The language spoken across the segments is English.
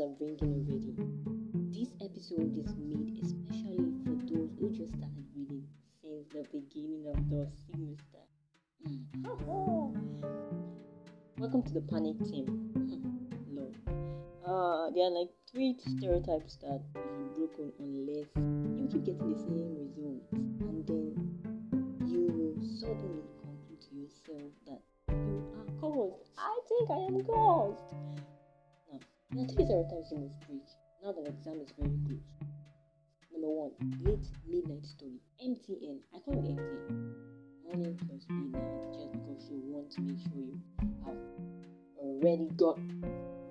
are ringing already. This episode is made especially for those who just started reading since the beginning of the semester. Welcome to the panic team. Lord. Uh, there are like three stereotypes that will be broken unless you keep getting the same results, and then you suddenly conclude to yourself that you are caused. I think I am caused. There are three stereotypes you must break now that the exam is very close. Number one, late midnight story. MTN. I call it MTN. Morning plus midnight, just because you want to make sure you have already got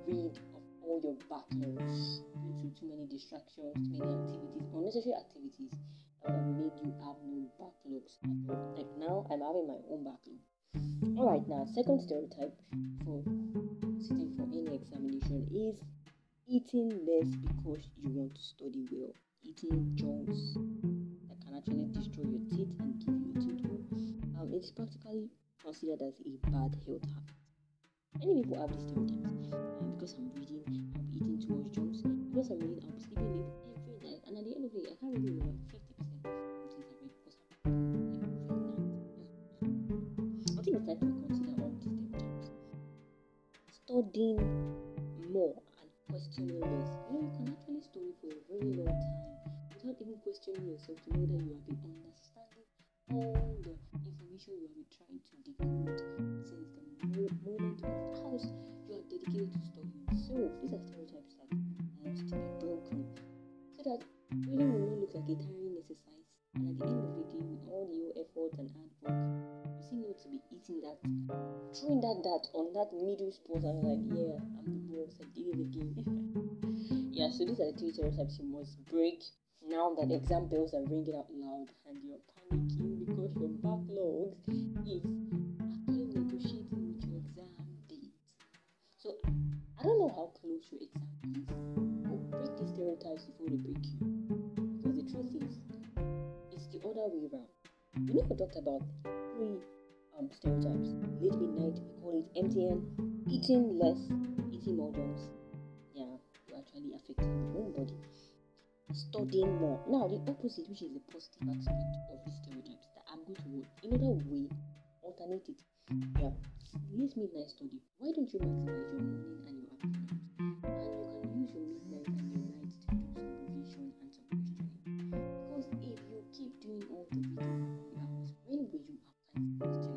rid of all your backlogs due to too many distractions, too many activities, unnecessary activities that have made you have no backlogs at all. Like now, I'm having my own backlog. Alright, now, second stereotype for sitting for any examination is eating less because you want to study well. Eating junks that can actually destroy your teeth and give you a. Um, it is practically considered as a bad health habit. Many people have these stereotypes. Um, because I'm reading, I'll be eating too much junks. Because I'm reading, I'll be sleeping late every night. And at the end of the day, I can't really remember Studying more and questioning less. You know, you can actually study for a very long time without even questioning yourself to know that you have been understanding all the information you have been trying to decode since the moment of how you are dedicated to studying. So these are stereotypes that have to be broken so that reading will not look like a tiring exercise. And at the end of the day, with all your effort and hard that, throwing that dart on that middle spot and like, yeah, I'm the boss, I did it again. yeah, so these are the three stereotypes you must break now that exam bells are ringing out loud and you're panicking because your backlog is actually negotiating with your exam date. So I don't know how close your exam is, but break these stereotypes before they break you. Because the truth is, it's the other way around. You know, we talked about three um, stereotypes. Late midnight, we call it MTN, eating less, eating more junks. Yeah, you're actually affecting your own body. Studying more. Now, the opposite, which is the positive aspect of these stereotypes, that I'm going to in another way alternate it. Yeah, late midnight study. Why don't you maximize your morning and your afternoons? And you can use your midnight and your night to do some revision and some questioning. Because if you keep doing all the the hours, when will you have time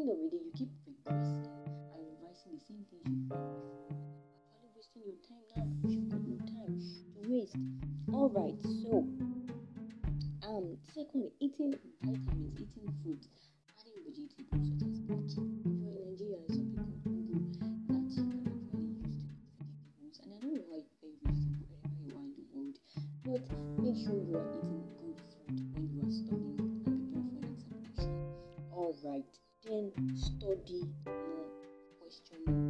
end of the day, you keep regressing and revising the same things you've read before. Actually wasting your time now you've got no time to waste. Alright, so um secondly, eating vitamins, eating fruits, adding vegetables such as okay. Then study more, question less.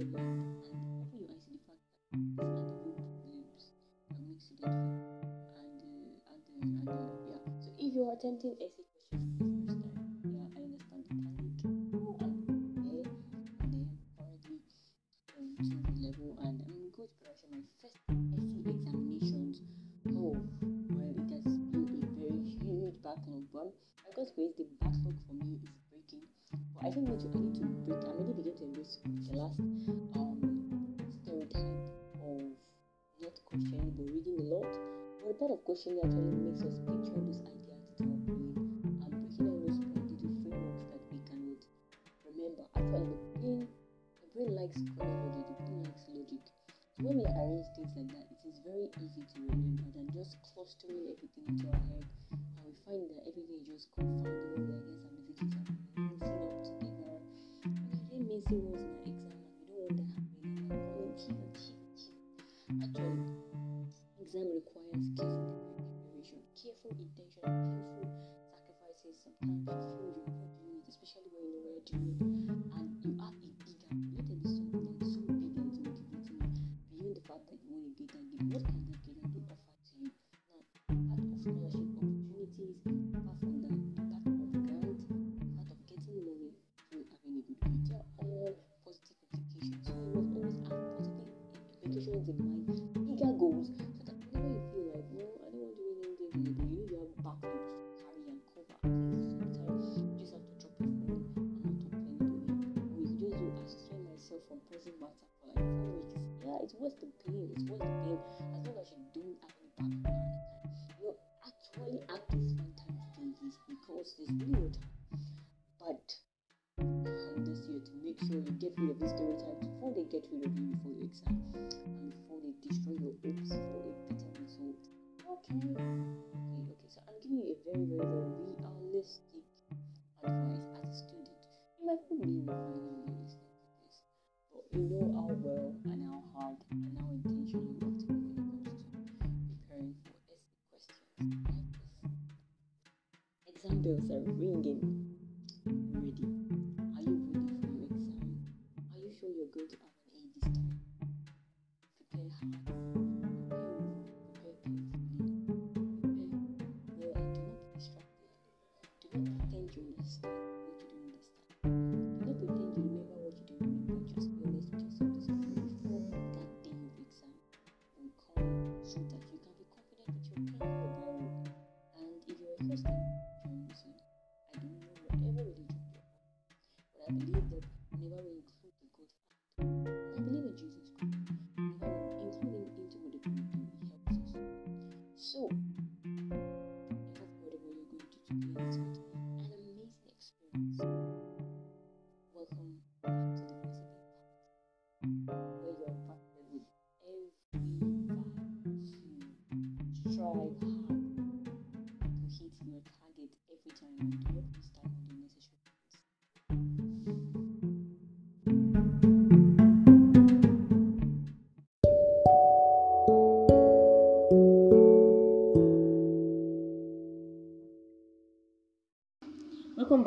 And are you. So if you're attempting essay questions for the first time, yeah, I understand the panic. Oh, I'm and then currently um, to the level and I'm going to prepare my first essay examinations. Oh, well, it has been a very huge backlog, but I got to raise The backlog for I think need to, I need to break. I'm already beginning to embrace the last um stereotype of not questioning but reading a lot. But the part of questioning actually makes us picture those you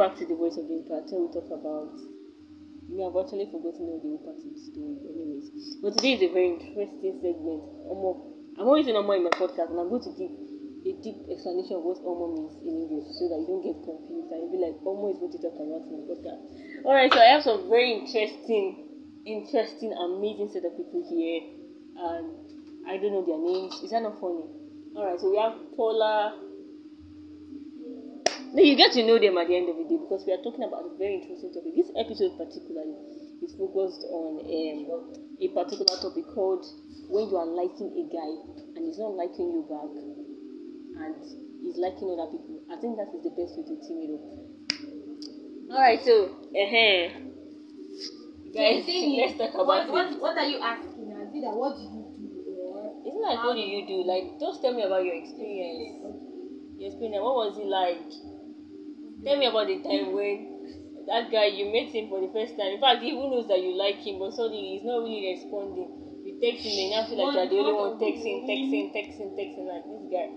back to the Voice of Impact, where we talk about. we have actually forgotten all the Impact story, anyways. But today is a very interesting segment. Omo, I'm always saying Omo in my podcast, and I'm going to give a deep explanation of what Omo means in English so that you don't get confused and you'll be like, Omo is what you talk about in my podcast. Alright, so I have some very interesting, interesting, amazing set of people here, and I don't know their names. Is that not funny? Alright, so we have Paula. No, you get to know them at the end of the day because we are talking about a very interesting topic. This episode particularly is focused on um, a particular topic called when you are liking a guy and he's not liking you back and he's liking other people. I think that is the best way to team it up. Alright, so uh-huh. guys, let's talk about what, it. what are you asking? That what did you do? Isn't like what did you do? Like just tell me about your experience. Your experience. What was it like? Tell me about the time when that guy you met him for the first time. In fact, he even knows that you like him, but suddenly he's not really responding. You text him and you now feel like you're the only one texting, texting, texting, texting. Like this guy.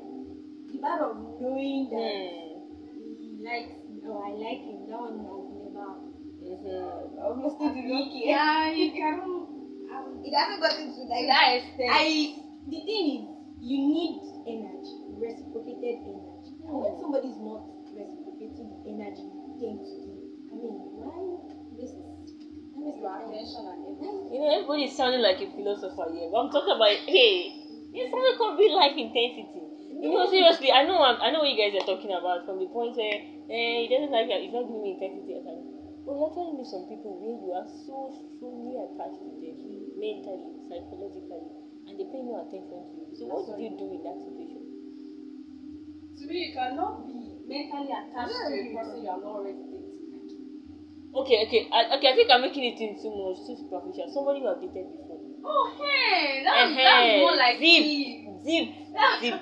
the part of knowing that Hmm. he likes me or I like him, that one has never. Mm-hmm. Obviously, to be okay. Yeah, you can. Um, it hasn't gotten to like that extent. I. The thing is, you need energy, reciprocated energy. And when somebody's not reciprocating the energy you tend to give, I mean, why waste? Why waste your attention everything? You know, everybody is sounding like a philosopher here, but I'm talking about hey, it's something called real life intensity. You know, seriously, I know I'm, I know what you guys are talking about from the point where eh, he doesn't like it, he's not giving me intensity or something. But you're telling me some people where you are so strongly attached to them mentally, psychologically, and they pay no attention to you. So what do you do in that situation? To me, you cannot be mentally attached to a person you are not already dating. Okay, okay, I, okay. I think I'm making it in too much, too superficial. Somebody you have dated before. Oh, hey, that's, Eh-heh, that's more like deep. zip, zip,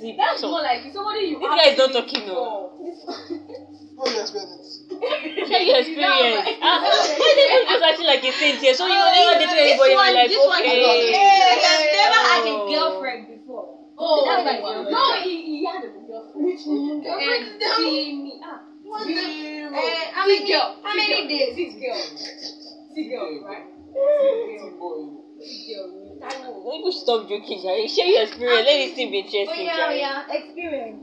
zip. That's So- more like somebody you This guy is not actually talking, saw. How you explain it? Share your experience. Ah, why did you just acting like a saint here? So you know, you dated this anybody, one- you're like, this one- okay. Hey, I've never had a Oh. girlfriend before. Oh, That's okay. my girlfriend. no, he, he had a girlfriend. Funke. And Jimmy. Ah, What Jimmy. the- Eh, how See many- girl, how see many girl, days? See girl. See girl, right? See girl. See. People should stop joking, Jerry. Share your experience. Let this thing be Oh interesting, yeah, oh yeah, experience.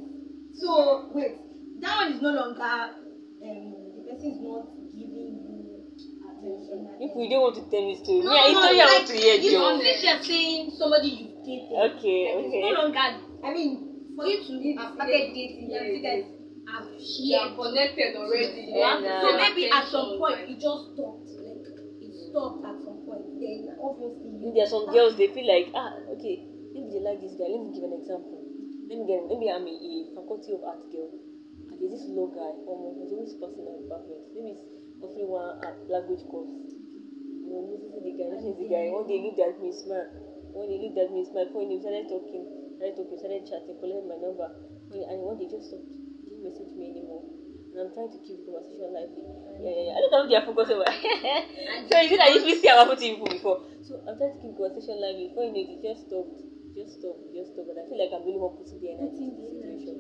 So wait, that one is no longer um the person is not giving you attention. If we don't want to tell this story, no, yeah, it's no, story I like, want to hear, you Joe. since you're saying somebody you dated. Okay, like, okay. It's no longer. I mean, for you to have started dating, yes, you guys have You are shared. connected already. Yeah, nah. So maybe at some point it just stopped. Like it stopped at some point. Then obviously. There are some girls they feel like ah okay maybe they like this guy. Let me give an example. Let me get maybe I'm a, a faculty of art girl and there's this low guy. Oh, he's always passing my department. Maybe he's offering one uh, language course. You know, noticing the guy, noticing the guy. One day he looked at me, smile. One day he looked at me, smile. When he started talking, started talking, started chatting, collected my number. When, and one he just stopped. He didn't message me anymore. And I'm trying to keep the conversation lively. Yeah, yeah, yeah. I don't know if they are focusing on So is it that you usually see what happened to people before? So I'm trying to keep the conversation lively. Before you know it, it just stopped. Just stopped. Just stopped. And I feel like I'm really more putting the energy into the situation.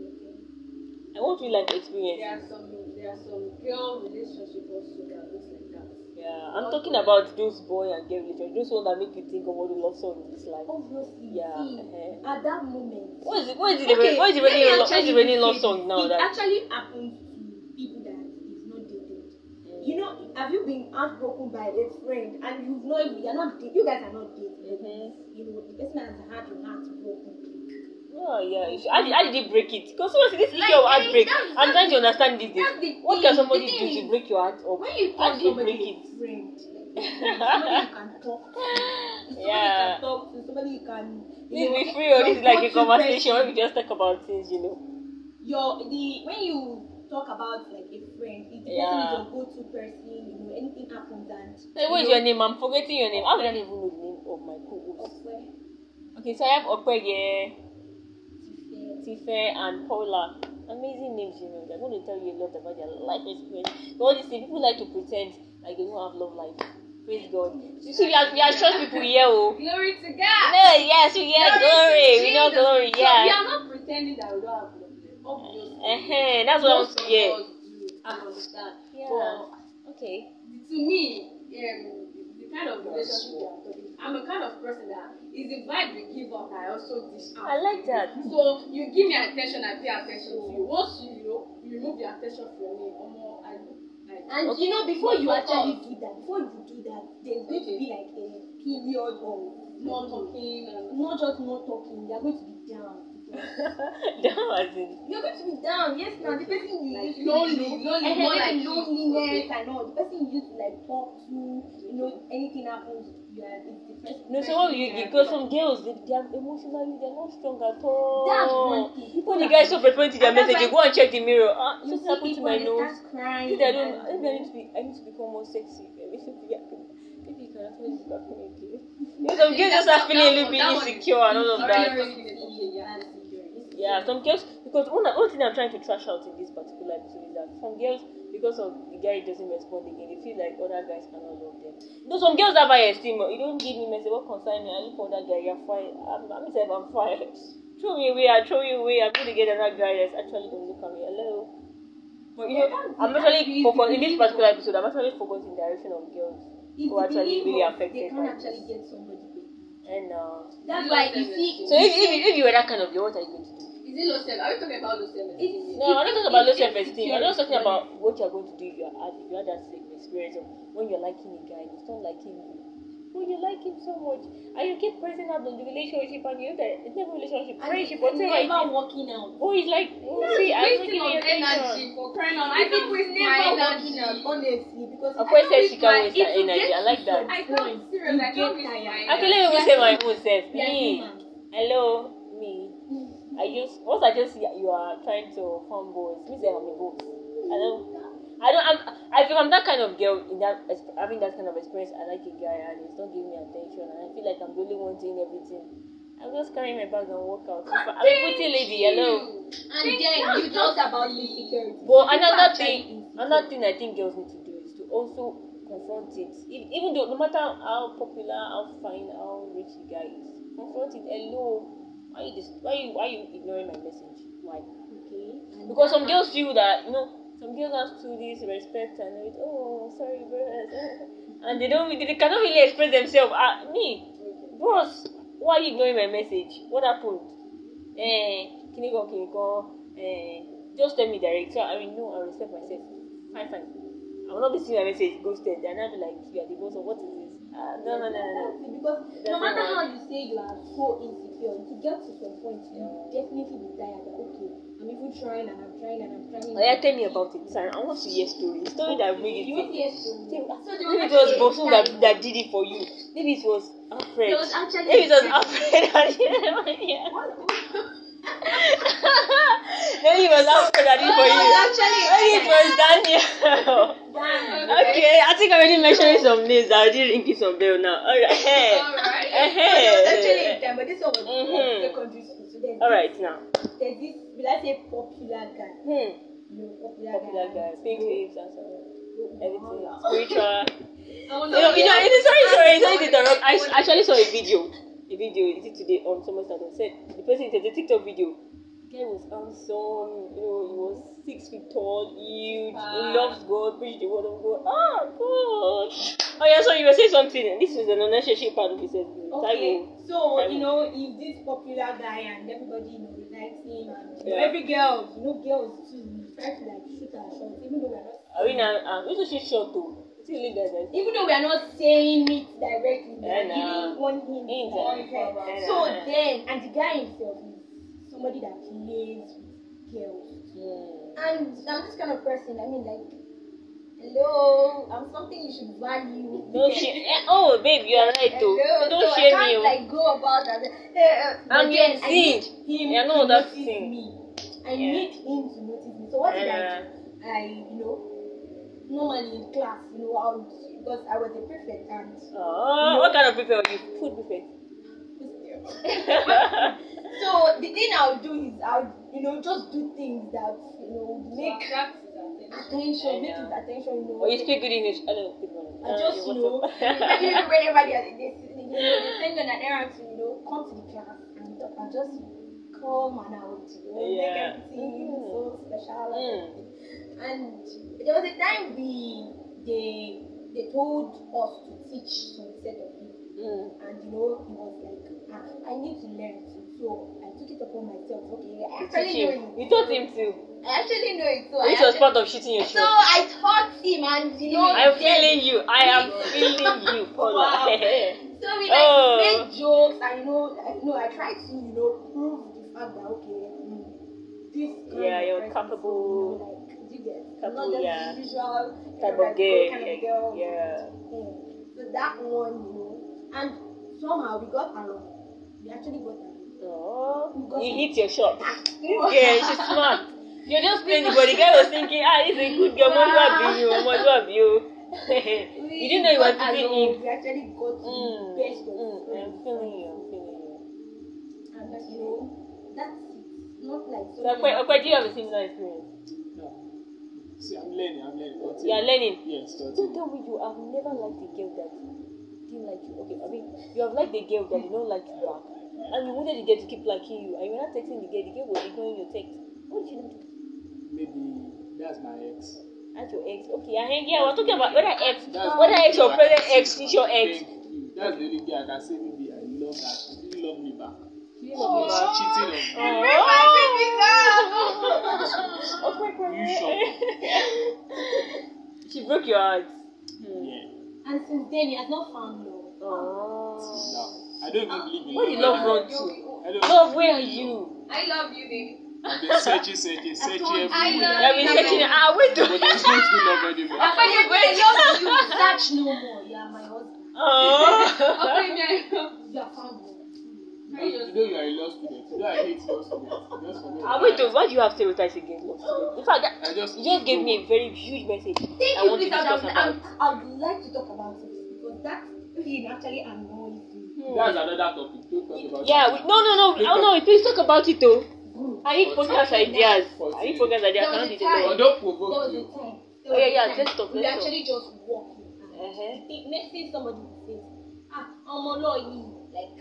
I want real life experience. There are some there are some girl relationship also that looks like that. Yeah, I'm talking about those boy and girl relationships. Those ones that make you think of all the love song in this life. Obviously, Yeah, see, uh-huh. at that moment. What is it? What is it? Okay, what is me raining? What is raining say love song now? It That actually happens You know, have you been heartbroken by a friend and you've not you're not you guys are not dating. Mhm. You know, the person has had your heart broken. Oh yeah. How did, how did you break it? Because what's this issue Like, of eh, heartbreak? that's- I'm trying to understand this. Thing. What can somebody do to break your heart up? When you How do you break it? friend, somebody you can talk to, somebody Yeah. you can talk to, somebody you can. You Please know, be free, or this is like a conversation where we just talk about things, you know. your the when you talk about like a friend, if the Yeah. person is your go-to person, you know, anything happens and Hey, what is you your name? I'm forgetting your name. How did I even know the name of my co-host? Okwe, Okay, so I have Okwege, Tife, Tife, and Paula. Amazing names, you know. They're going to tell you a lot about their life experience. But all these things, people like to pretend like they don't have love life. Praise God. You see, we are, we are church people here, oh. Glory to God. No, yes, we get glory. We know glory, So we yeah. are not pretending that we don't have love. Obviously. Uh-huh, that's what I. I understand. Yeah. But Okay. to me, um, the kind of relationship we are talking, I'm a kind of person that is the vibe you give up, I also dish out. I like that. So you give me attention, I pay attention to you. Once you, you know, you remove your attention from me, omo, I like. And Okay. you know, before you actually do that, before you do that, there's going to be like a period of not talking and not just not talking, you're going to be down. That was it. You're going to be down, yes, now the person you Like used to lonely, you know, lonely, and more then like loneliness okay. and all. The person you used to like talk to, you know, anything happens, you are it's the first. No, so what will you give? Because some girls, they, they are emotionally, they're not strong at all. That's one thing. People When the are- guy is so frequent to their And that's message, you why- go and check the mirror. Ah, You something see happened to people my and they nose. start crying. Maybe I don't. and- Maybe I need to be. I need to become more sexy. Maybe I should be happy. Maybe you can actually look at me again. You know, some girls just start feeling a little bit insecure and all of that. Yeah, some girls because one, one thing I'm trying to trash out in this particular episode is that some girls, because of the guy doesn't respond again, they feel like other guys cannot love them. No, some girls have high esteem. You don't give me message. What concern me? I look for that guy. You're fine. I'm, I'm myself. I'm fine. Throw me away. I throw you away. I'm going to get another guy that's actually going to look at me. Hello. But you know, I'm actually focused in this particular episode. I'm actually focused in the direction of girls If who you actually really affected They can't actually this. get somebody. And uh, That's why you see. so if, if, if you were that kind of girl, what are you going to do? Is it low self? Are we talking about low self? It's- No, I'm not talking about low it's self esteem. I'm just talking about what you're going to do if you had if you had that same experience of when you're liking a guy and he's not liking you. When you like him so much and you keep pressing out on the relationship and you know that it's never a relationship, And friendship, it's whatever it never is. working out. Oh, he's like, oh, see, I'm wasting giving of you attention. energy for crying out. I I think waste it's my never energy. working out, honestly, because Of course, I says she can't like- waste her energy. I like that. some I point, can't serious. you I get can't waste tired. my Okay, let me even say my own self. We Me, hello, me. I just once I just see you are trying to form boys, me say I'm a boss. I don't. I don't. I'm. I feel I'm that kind of girl in that having that kind of experience. I like a guy and he's not giving me attention, and I feel like I'm the only one doing everything. I'm just carrying my bag and walk out. If I'm a pretty lady. Hello. And then you talked about insecurity. But People another thing, another thing I think girls need to do is to also confront it. If, even though no matter how popular, how fine, how rich the guy is, confront it. Hello, why you dis- why you why you ignoring my message? Why? Okay. Because some girls feel that you know some girls have to this respect and it, oh sorry bros and they don't they cannot really express themselves. Ah me, bros, why are you ignoring my message? What happened? Eh, kiniko kiniko. Eh, just tell me direct. So I mean no, I respect myself. Fine, fine. I will not be seeing my message ghosted and I'll be like, you are the boss of what is this? Ah, no, no, no, no, no. Because no matter how you say you are so insecure, to get to some point, you will definitely be tired that okay, I'm even trying and I'm trying and I'm trying. Oh, yeah, tell me about it. Sorry, I want to hear story. Story that made it. You want to hear story? So they maybe it was Bosun that, that did it for you. Maybe it was Alfred. There was actually Maybe it was a- Alfred. that did it for you. Maybe it was Alfred that did for you. was actually it was Daniel. okay, I think I'm already mentioning some names. I already ringing some bell now. Alright. Alright. There was actually a but this one was Mhm. like secondary school. So Alright now. there's this, will I say popular guy? Hmm. You know, popular, Popular guy. Pink lips and so on. Everything. Wow. Spiritual. I want You know, you know, it is sorry, sorry, sorry to interrupt. I s- actually saw a video, a video, is it today on someone's status said the person said the TikTok video. The guy was handsome, you know, he was six feet tall, huge, he loves God, preached the word of God. Ah, God. Oh yeah, so you were saying something, this is an unnecessary part of the said Okay, so Time. you know, if this popular guy and everybody you know likes him, and Yeah. every girl, you know, girls too, try to like shoot our shots, even though we're not. Are we now? This is shit short too. It's really good. guys. Even though we are not saying it directly, we are giving one hint. Hint, yeah. So then, and the guy himself is somebody that plays with girls. Hmm. And I'm this kind of person, I mean, like, hello, I'm something you should value. Don't share. Eh, oh, babe, you are right too. Hello, Don't so share I can't oh. like go about and uh, I'm then I need him Yeah, no, to that's notice thing. me. I Yeah. need him to notice me. So what did Yeah. I do? I, you know, normally in class, you know, I would because I was a prefect and Oh, what kind of prefect were you? Food prefect. so the thing I'll do is I'll you know, just do things that you know would make attention, make his attention, you know. Oh, you speak good English. Hello, good morning. I Uh, just, you what's know, up? maybe whenever they, are- they, they, you know, they send me on an errand to, you know, come to the class and talk and just come and out, you know, Yeah. make everything Mm. so special. Mm. And, there was a time we, they, they told us to teach some set of people. Mm. And you know, it was like, ah, I need to learn too. So I took it upon myself. Okay, I actually know it. You taught him too. I actually know it. So I Which was actually- part of shooting your So shot. I taught him, and you know, I'm feeling you. I am feeling you, Paula. Wow. So we like Oh. made jokes, and you know, you know, I tried to, you know, prove the fact that okay, this kind Yeah, you're capable. Like, you get? I'm not just yeah. usual Type know, of like, girl. Kind of girl. yeah. Yeah. So that one, you know, and somehow we got along. We actually got along. Oh, got you hit your shot. Yeah, Yeah, she's smart. You're just playing the body. Guy was thinking, ah, he's a good girl. Do I you? Do I you? You didn't know you were teaching him. We actually got to Mm, best of mm, I'm feeling you. I'm feeling you. And you know, that's. Not like So, Okwe, do you have a similar experience? No. See, I'm learning, I'm learning. You are learning. Yes, Don't tell me you have never liked a girl that didn't like you. Okay, I mean, you have liked a girl that did not like you back. And you wanted the girl to keep liking you. And you were not texting the girl, the girl was ignoring your text. What did you do? Maybe that's my ex. That's your ex. Okay, and yeah, we're talking about whether ex, That's whether ex or I present ex is your ex. Thank you. That's the only girl I can say maybe I love that. She didn't love me back. She didn't love you She back. cheated on me. You shocked She broke your heart. Yeah. And since then, he has not found love. Oh. No. I don't even believe in Where did love run to? I don't Love, where are you? I love you, baby. I've been searching, searching, searching everywhere. I love I've been searching. Ah, wait. But there's no true love anymore. After you I love you, search no more. You are my husband. Oh. Okay, man. You are found love. You know, you are a law student. You know I hate law students. Just forget Ah, about wait, it. though, why do you have stereotypes against love students? In fact, that, I just you just gave me a very huge message. Thank I you, want to please. I discuss would, about. I would like to talk about it because that thing actually annoys me. That's another topic. Don't talk about Yeah, it. we, no, no, no. Oh no, please talk about it though. I need podcast ideas. I need podcast ideas. I cannot a do it alone. don't provoke a time. Oh, yeah, yeah, was a let's talk, We talk. actually just walking. Uh-huh. Let's say somebody says, ah, ọmọ náà yìí, like,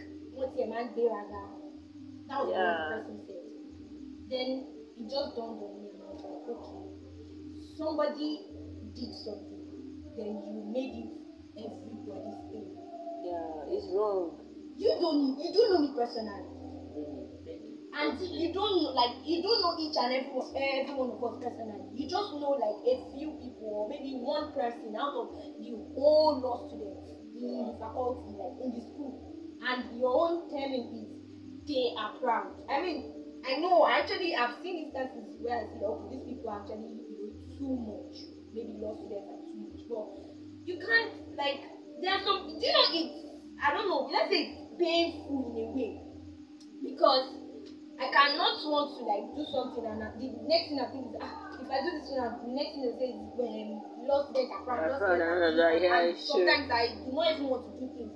tiẹ̀ máa ń gbéraga. That was Yeah. what the person said. Then it just dawned on me. and was like, okay, somebody did something, then you made it everybody's thing. Yeah, it's wrong. You don't you don't know me personally. And you don't know, like you don't know each and every one, every one of us personally. You just know like a few people or maybe one person out of the whole law students in the mm, faculty, like in school. And your own terming is they are proud. I mean, I know actually I've seen instances where I see okay, these people actually you know too much. Maybe law students are too much, but you can't like there are some. Do you know it's I don't know. Let's say it's painful in a way because I cannot want to like do something and uh, the next thing I think is ah if I do this one the next thing they say is when lost are proud, lost debt are yeah, it's true. sometimes I do not even want to do things.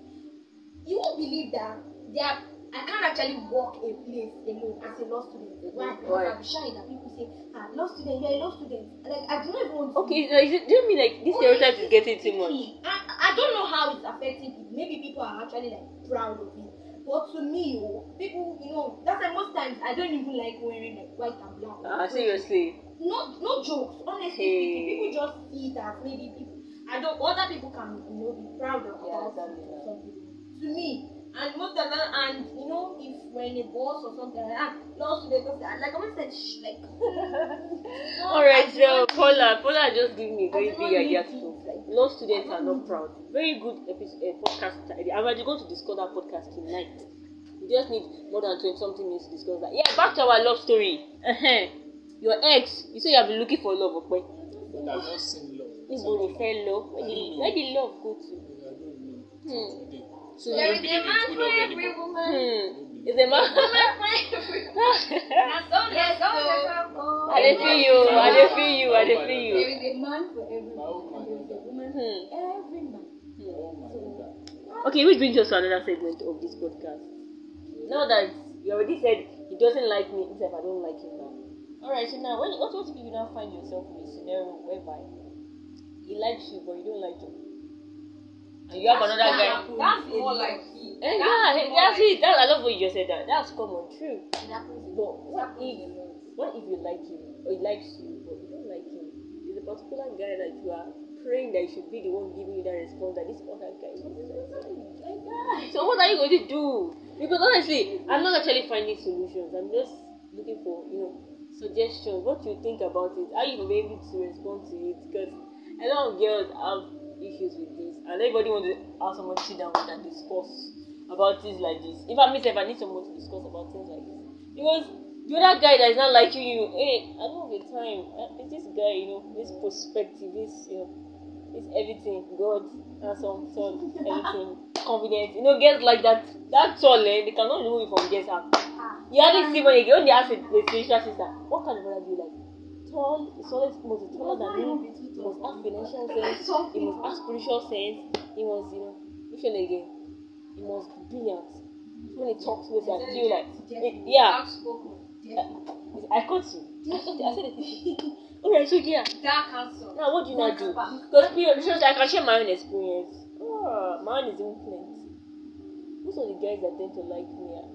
You won't believe that there are, I can't actually walk a place alone as a law student. Why? Because? I'm shy that people say ah law student you're a law student like I do not even want to Okay, so is it, do you mean like this stereotype is getting too much? I, I don't know how it's affecting people. Maybe people are actually like proud of it. But to me, oh, people, you know, that's why most times I don't even like wearing like white and black. Ah, seriously. No, no jokes. Honestly, Hey. people just see as maybe people. I don't. Other people can, you know, be proud of Yeah, about exactly, To me, and most of them, and you know, if when a boss or something like that, law students, like I always said, shh, like. Alright, so Paula, Paula just gave me a very big idea it, like- Law students are not proud. Very good episode, uh, podcast idea. I'm already going to discuss that podcast tonight. We just need more than 20 something minutes to discuss that. Yeah, back to our love story. Uh-huh. Your ex, you say you have been looking for love, okay? But I've not seen love. Níbo ni fẹ́ lọ? Where did, where did love go to? I don't know. Hmm. Today. So There I is don't a man for every anymore. woman. Hmm. Is a man? Woman for every And so let's go. I dey feel you. I dey feel you. I dey feel you. is a man for every My own man, and there is a woman Hmm. for every man. Oh. Okay, which brings us to another segment of this podcast. Now that you already said he doesn't like me, except I don't like him now. Alright, so now when what what if you now find yourself in a scenario whereby he likes you but you don't like him? And you have another guy. That's more like he. That's yeah, more that's like it. That, I love what you just said that. That's common, true. It happens a But lot. what if what if you like him or he likes you but you don't like him? There's a particular guy that you are praying that he should be the one giving you that response that this other guy is like that. So what are you going to do? Because honestly, I'm not actually finding solutions. I'm just looking for, you know, suggestions. What do you think about it? How you will be able to respond to it? Because a lot of girls have issues with this, and everybody wants to have someone sit down with and discuss about things like this. If I myself, I need someone to discuss about things like this. Because the other guy that is not liking you, hey, I don't have the time. Uh, this guy, you know, this perspective, this, you know, this everything, God, handsome, son, everything, confidence. You know, girls like that, that's all, eh? They cannot remove it from girls' heart. You hardly see when they go, when they ask a, a spiritual sister, what kind of brother do you like? Tall, always must be taller than you. He must have financial sense. He must have spiritual sense. He must, you know, one again? He must be brilliant. When he talks with you, I feel like, eh, yeah. outspoken. I caught you. I. I said it. Alright, so yeah. Dark handsome. Now, what do you not do? Because seriously, I can share my own experience. Ah, mine is even. Most of the guys that tend to like me are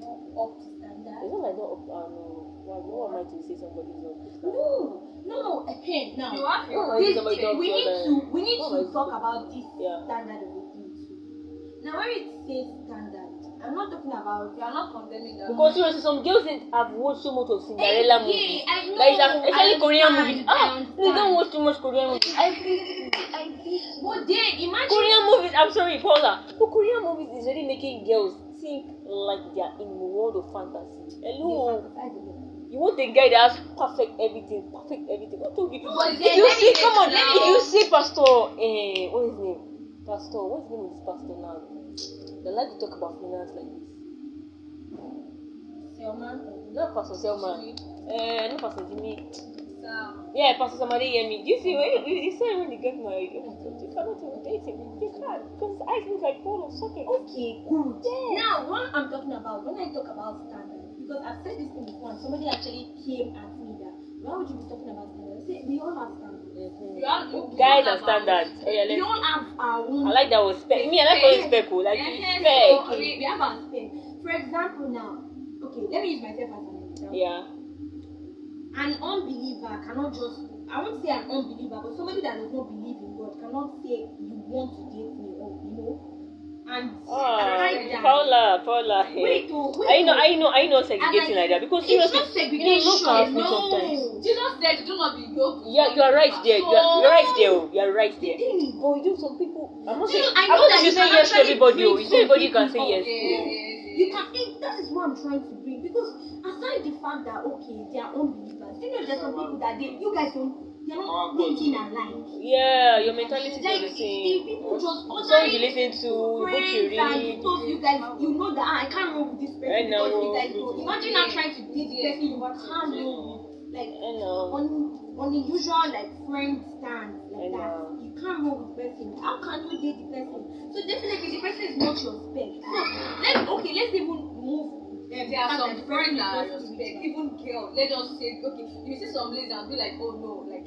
know, up to standard. It's not like not up. Uh, no. Why, why am I to say somebody's not up to? No, no, no. Again, now. You have your Oh, this, somebody we need to we need to talk about this Yeah. standard of a thing too. Now, when it says standard, I'm not talking about. You are not condemning that. Because seriously, some girls think I've watched so much of Cinderella Eh, movies. yeah, I know, Like, especially I Korean understand, movies. I Ah, they don't watch too much Korean movies. I feel, I feel. But then imagine. Korean movies, I'm sorry, Paula. But Korean movies is really making girls think like they're in a world of fantasy. Hello. You want a guy that has perfect everything, perfect everything. What told you? If then you see, me come on, now- you see Pastor, eh, what is his name? Pastor, what's the name this pastor now? They like to talk about finance like this. Selman. Not Pastor Selman. Eh, not Pastor Jimmy. Um, Yeah, Pastor Somebody Yemi. Do you see when you, you say when you get married, oh my God, you cannot even date him. You can't because his eyes look like ball of socket. Okay, good. Now, what I'm talking about, when I talk about standard, because I've said this thing before, and somebody actually came at me that, why would you be talking about standard? I said, we all have standards. you have Guys have are standards. Oh, yeah, We all have our own. I like that word spec. Me, I like calling spec. oh, Like Eh, eh, spec. so- Okay, we have our spec. For example, now, okay, let me use myself as an example. Yeah. an unbeliever cannot just I won't say an unbeliever, but somebody that does not believe in God cannot say you want to date And that. Paula, Paula. Wait, oh, wait. I know, oh. I know, I know And segregating I- like that because it's you know, look segregation. careful sometimes. No. Jesus said, "Do not be yoked." with Yeah, you are right there. You are, you are right there. oh. You are right there. is- But you know, some people. I'm not Do you saying. I know that you say yes to everybody. oh. It's not everybody you can say yes. You can. It, that is what I'm trying to bring because aside the fact that okay, they are unbelievers. You know, there's some people that they, you guys don't. They're not. Yeah, your mentality is Like the the same. people just Song you listen to, book you read. stuff you guys you know that ah, I can't roll with this person Right now, because you guys know. Imagine not trying to date the person you can't roll with. Like I know. on on the usual like friend stand I like that. know. You can't roll with the person. How can you date the person? So definitely the person is not your spec. So let's okay, let's even move um, There are some friends that are respect, even girls. Let us say, okay, you see some ladies and be like, oh no, like,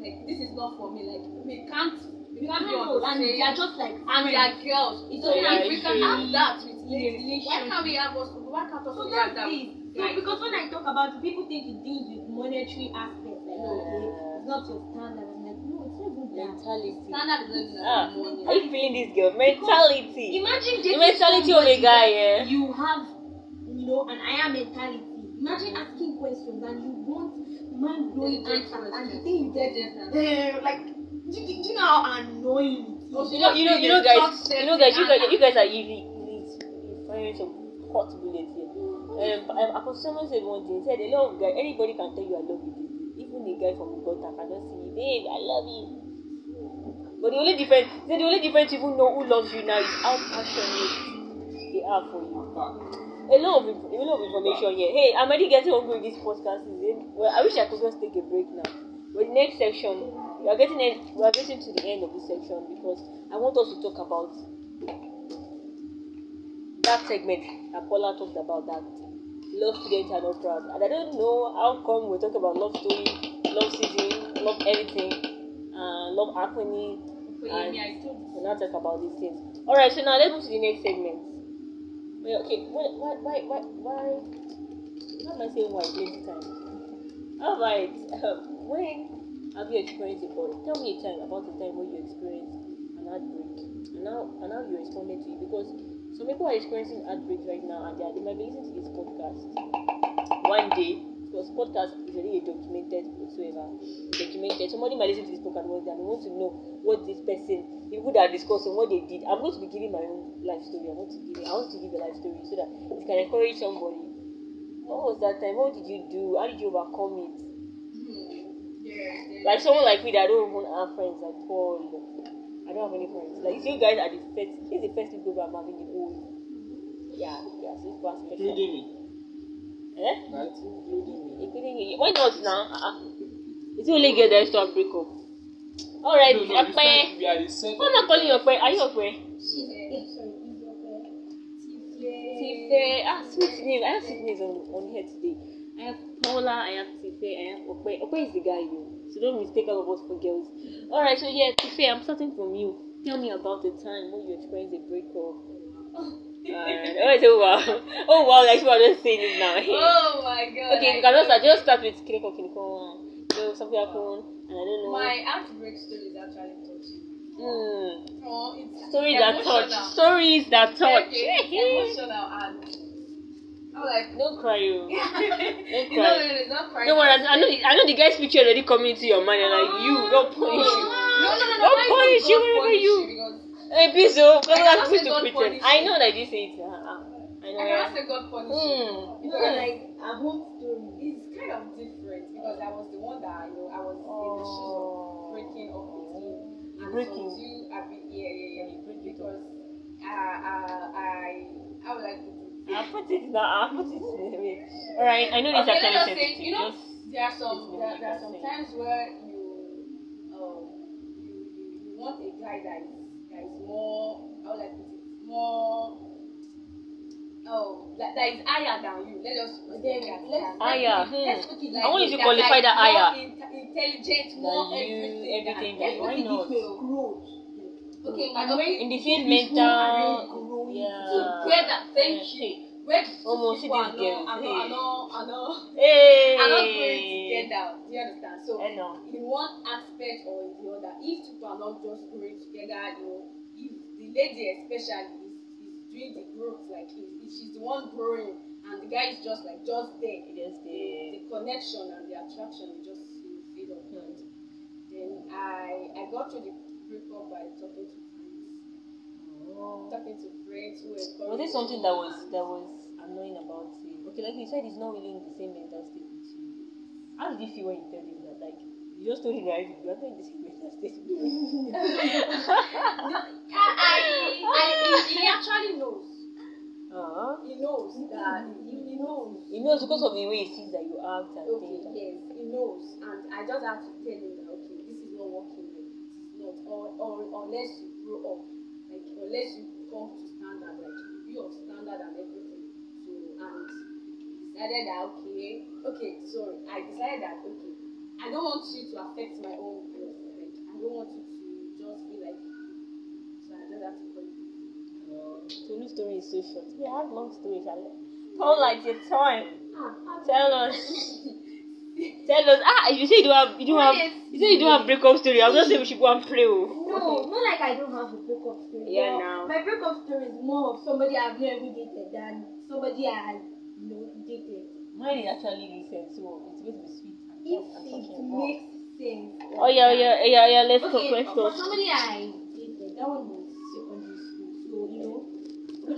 like this is not for me. Like we can't, we You can't be on and they are just like And they are girls. It's So okay. like, we can have that with ladies. Why relationship. can't we have us? Why can't us So we have that? it. with So guys? because when I talk about it, people think it deals with monetary aspects. Like, Yeah. okay, it's not your standard. I'm like, no, it's not even that. Mentality. standard is not even Ah, money. are you feeling this girl? Mentality. Imagine The dating mentality of a guy, yeah. You have, you know, an I am mentality. Imagine asking questions and you want mind blowing answers, and the thing you get is uh, like, do, you- do you know how annoying it is? You know, you know, you know, guys. You know, guys. You guys, you guys are easily firing some hot bullets here. Um, um, Apostle Simon said one thing. He said a lot of guys, anybody can tell you I love you. Even a guy from the gutter can just say, babe, I love you. But the only difference, he the only difference you even know who loves you now is how passionate they are for you. A lot of a lot of information here. Hey, I'm already getting hungry with this podcast season. Well, I wish I could just take a break now. But the next section, we are getting en- we are getting to the end of this section because I want us to talk about that segment that Paula talked about that love students are not proud. And I don't know how come we talk about love story, love season, love everything, uh, love happening, and we now talk about these things. Alright, so now let's move to the next segment. Okay, why, why, why, why, why, why am I saying why? Plenty time. Alright, um, when have you experienced a boy? Tell me a time about the time when you experienced an heartbreak and how and how you responded to it because some people are experiencing heartbreak right now and they, are, they might be listening to this podcast one day because podcast is already documented whatsoever documented somebody might listen to this podcast day and they want to know what this person the people that are discussing what they did i'm going to be giving my own life story i want to give i want to give a life story so that it can encourage somebody what was that time what did you do how did you overcome it like someone like me that don't even have friends at all. I don't have any friends. Like you guys are the first. This is the first people I'm having the whole. Yeah, yeah. So it's quite special. Including me. Eh? Including me. Including you. Why not now? Uh-uh. It's only get there to a breakup. All right, No, no, the first- we are the second. Why am I calling you Okpe? Are you Okpe? Tife. Ah, sweet name. I have sweet names on, on here today. I have Paula, I have Tife, I have Okpe. Okpe is the guy, though. So don't mistake all of us for girls. Alright, so yeah, Tife, I'm starting from you. Tell me about the time when you experienced a breakup. Alright. Oh, wow. Oh, wow, like people are just saying it now. Oh my god. okay, we can just, just start with Kineko Kineko. Know, something happened, and I don't know. My heartbreak story is actually touching. Hmm. Oh, Stories that touch. Stories that touch. Okay, it's emotional and I'm like, Don't cry, you. Don't cry. no, no, it's not crying. Don't worry, I know, the, I know the guy's picture already coming into your mind. and like, you, don't punish you. No, no, no, no. Don't punish you wherever you. Because Hey, please, oh, I because I'm cannot supposed say to God pretend. I know that this is. Uh, uh, I know. I Yeah. cannot say God punish you. Hmm. You know, like a home story. It's kind of different because I was the one that you know I was in the shoes of breaking up with him. And Breaking. So you, I be, yeah, yeah, yeah. You break it because uh, uh, I, I would like to do. I'll put it now. I'll put it in. Alright, I know this Okay, actually let us say, sensitive. you know, there are some there, there are some times where you um you, you, you want a guy that is that is more how would I put it more oh that, that is higher than you. Let us like that. Let's, Higher, let's, hmm. let's put it like I want you this, to qualify that more higher. in- intelligent, more Than you, everything. everything than- that- why not? growth. Okay, my And when- okay. in the and mental. growing Yeah. Together, thank Yeah. you. two Omo, see people are these not, girls, are not, are not, are not, Hey. are not going together. Do you understand? So I know. in one aspect or in the other, if people are not just growing together, you know, lady especially is, is doing the growth, like if she's the one growing and the guy is just like just there, Just the, the. the connection and the attraction will just you know, fade off. Hmm. Then I I got through the breakup by talking to Oh. talking to friends who Was encouraged it something me. that was that was annoying about it? Okay, like you said, he's not really in the same mental state with you. How did you feel when you told him that? Like you just told him that you are same mental state. I, I, he, he actually knows. Uh-huh. He knows that he, he knows. He knows because of the way he sees that you act and Okay, things. yes, he knows, and I just have to tell him that okay, this is not working. Like it is not, or, or unless you grow up, like unless you come to standard, like you be of standard and everything. So and decided that okay, okay, sorry, I decided that okay, I don't want you to affect my own growth. Like I don't want you to just be like, so I just have to call you. Tolu's story is so short. We have long stories. Charlotte. Don't like your time. Ah, Tell us. Tell us. Ah, you say you don't have. You don't have. You say you don't have breakup story. I'm not saying we should go and pray. Oh. No, not like I don't have a breakup story. Yeah, but now. My breakup story is more of somebody I've never dated than somebody I, you know, dated. Mine is actually recent, so it's going to be sweet. And If it makes sense. Oh yeah, yeah, yeah, yeah. Let's talk. Okay, Let's for talk. somebody I dated, that one was secondary school. So, you know,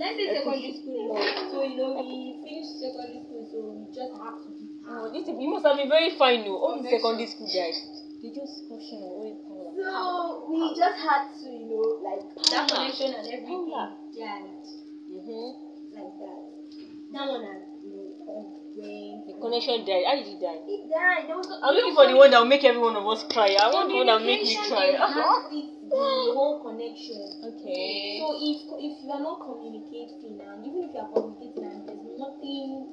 I say secondary school, so, you know, we finished secondary school, so we just have to Oh, this you must have been very fine, no? All these secondary school guys, they just caution on what you call them. So, we just had to, you know, like, that connection and everything. Yeah, Mm-hmm. like that. That one has, you know, The connection died. How did it die? It died. There was I'm looking for the one that will make every one of us cry. I want the one that will make me cry. The whole connection. okay. So if if you are not communicating and even if you are communicating and there's nothing,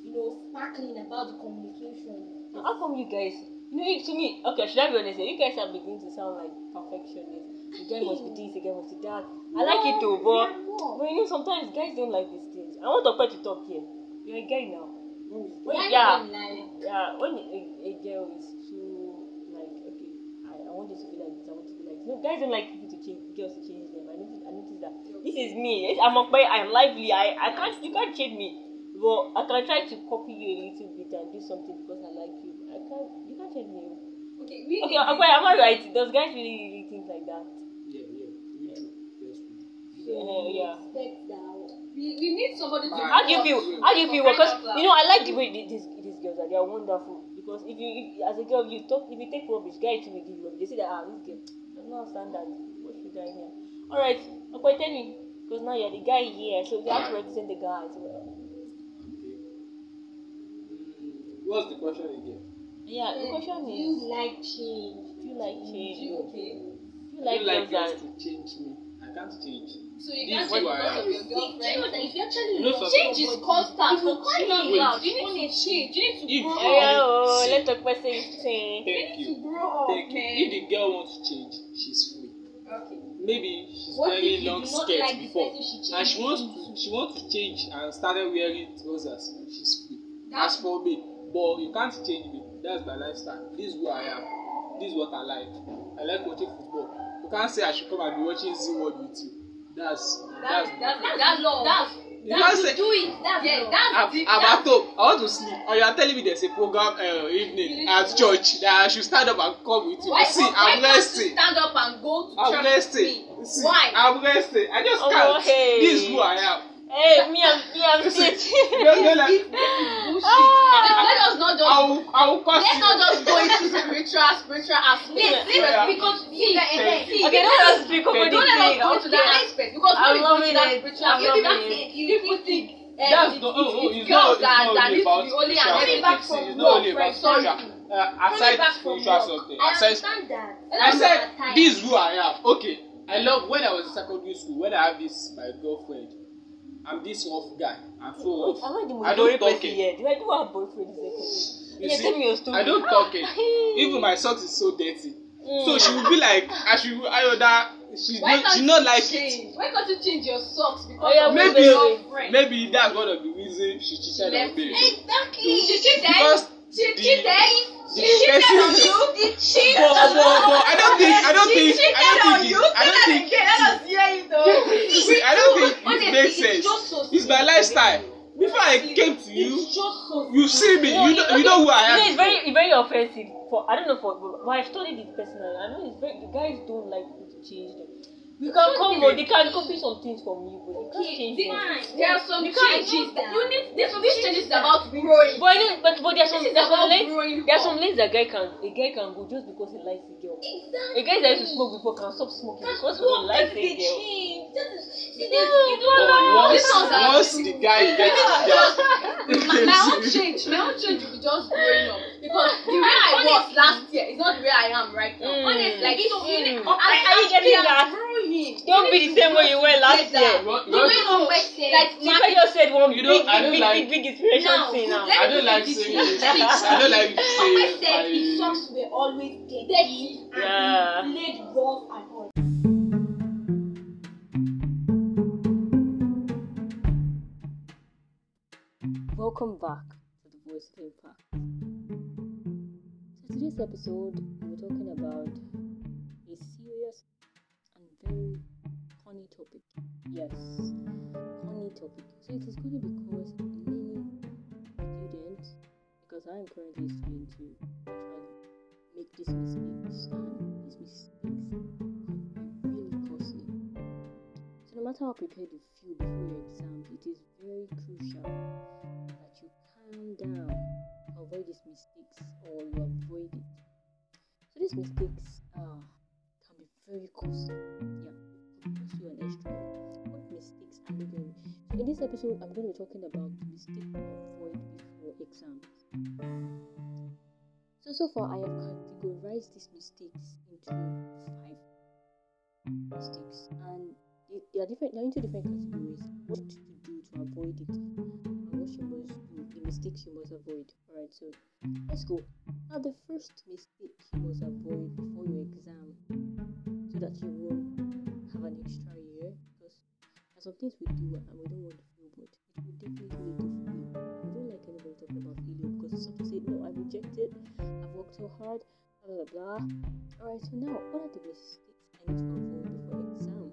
you know, sparkling about the communication. How come you guys? You know, to me, okay, should I be honest? You guys are beginning to sound like perfectionists. The guy must be this, the guy must be that. I like it too, but, but you know, sometimes guys don't like these things. I want Okpe to talk here. You're a guy now. When, yeah, yeah. When a, a girl is too like, okay, I, I want you to be like this. I want you to be like this. No, guys don't like people to change, girls to change them. I notice, I notice that. This is me. I'm Okpe. I'm lively. I, I can't, you can't change me. But I can try to copy you a little bit and do something because I like you. I can't. You can't change me. Okay, we Okay, Okpe, am I right? Does guys really, really think like that? Yeah, yeah, we do. Yes, we do. So Yeah, we yeah. expect that. We, we need somebody to How do you feel? How do you feel? Because of, you know, I like the way these these girls are. They are wonderful. Because if you, if, as a girl, you talk, if you take rubbish, guy too will give you rubbish. They say that ah, this girl does not understand that. What should I here? All right, okay, tell me. Because now you're the guy here, so you have to represent the guys. Well, Mm, what's the question again? yeah, the question is. Do is, you like change? do you like change? You okay? Do you like don't like girls girls to change me. Can't change. So you can't change Do you that if you actually something? Change is constant. you Wait. loud, you need to change. You need to If- grow Oh, up. Oh, see. let the person say. Thank you. grow up, Thank you. If the girl wants to change, she's free. Okay. Maybe she's What wearing long do skirts like before, she and she wants to she wants to change and started wearing trousers. She's free. That's- As for me, but you can't change me. That's my lifestyle. This is who I am. This is what I like. I like watching football. Can't say I should come and be watching Z World with you. That's That's that's. that's that's love. That's You can't say. do it. That's yeah. love. That's I'm. I'm That's at home. I want to sleep. And you are telling me there's a program uh, evening at church that I should stand up and come with you. Why, See, why I'm resting. stand up and go to I'm church with resting. me? See, Why? I'm resting. I just Oh, can't. hey. This is who I am. Hey, me, I'm me, I'm sitting. you're, you're like, Bullshit. Ah. Let us not just I will, I will cost let's you. not just go into spiritual spiritual aspect. Let's- Yeah. because see, Thank see, Okay, don't let us speak over the don't let us go to that aspect because when we go loving to that it. spiritual aspect, people think uh, That's it- oh, oh, it's it's girls that that only to be back aspect. from It's not only work about sorry spiritual. Uh, aside from spiritual something, I aside understand that. I said, this is who I am. Okay. I love when I was in secondary school, when I have this, my girlfriend, I'm this rough guy. I'm so am I the most I don't talk it. Do I do have boyfriend? You yeah, see, tell me your story. I don't talk it. Even my socks is so dirty. Mm. So she would be like, I should, I know that she Why not, can't she not like change? it. Why can't you change your socks because Oh, yeah, Maybe, maybe that's one of the it she cheated on me. Exactly. She cheated. Because she the- cheated. She cheated on you. She But, but, but I don't think I don't she think cheated I don't on you. it, I don't think. Let us hear it though. see, I don't think it makes sense. It's my lifestyle. Before I came to you, you see me, you know you know who I am. it's very, it's very offensive. For I don't know for, but I've studied it personally. I know it's very. The guys don't like to change them. You can come, but they can copy some things from you, but they can't change them. There are some You changes that you need. This this changes about growing. But I know, but but there's some This is there's some lengths there's up. some lengths that guy can a guy can go just because he likes a girl. A guy that used to smoke before can stop smoking because he likes a girl. Our once the guy gets my, my own change, my own change will be just growing up because the way I was last year is not the way I am right now. Mm. Honestly, like so you need, Mm. Are- are you getting we that? growing, Don't you be the same way you were last year. What- The what- way you sense, like Tika just said one You big, big, I don't big, like- big, big inspiration Now, thing now. let I don't like saying it this. I don't like saying said his I, socks were always Dirty. And Yeah. played and all. Welcome back to the Voice of Impact. So today's episode, we're talking about a serious and very funny topic. Yes, funny topic. So it is going to be because many students, because I am currently a student too, make these mistakes, and these mistakes can really costly. So no matter how prepared you feel before your exams, it is very crucial that you calm down, avoid these mistakes, or you avoid it. So these mistakes uh, can be very costly. Yeah, it cost you an extra. What mistakes are you doing? So in this episode, I'm going to be talking about the mistake to avoid before exams. So so far, I have categorized these mistakes into five mistakes, and they, are different. They are into different categories. What to do to avoid it, and what you must do, the mistakes you must avoid. Alright, so let's go. Now, the first mistake you must avoid before your exam, so that you won't have an extra year, because there's some things we do and we don't want to feel, but it will definitely lead to fail. We don't like anybody talking about failure because something say, No, I reject it. I've worked so hard, blah blah blah. Alright, so now, what are the mistakes I need to avoid before exam?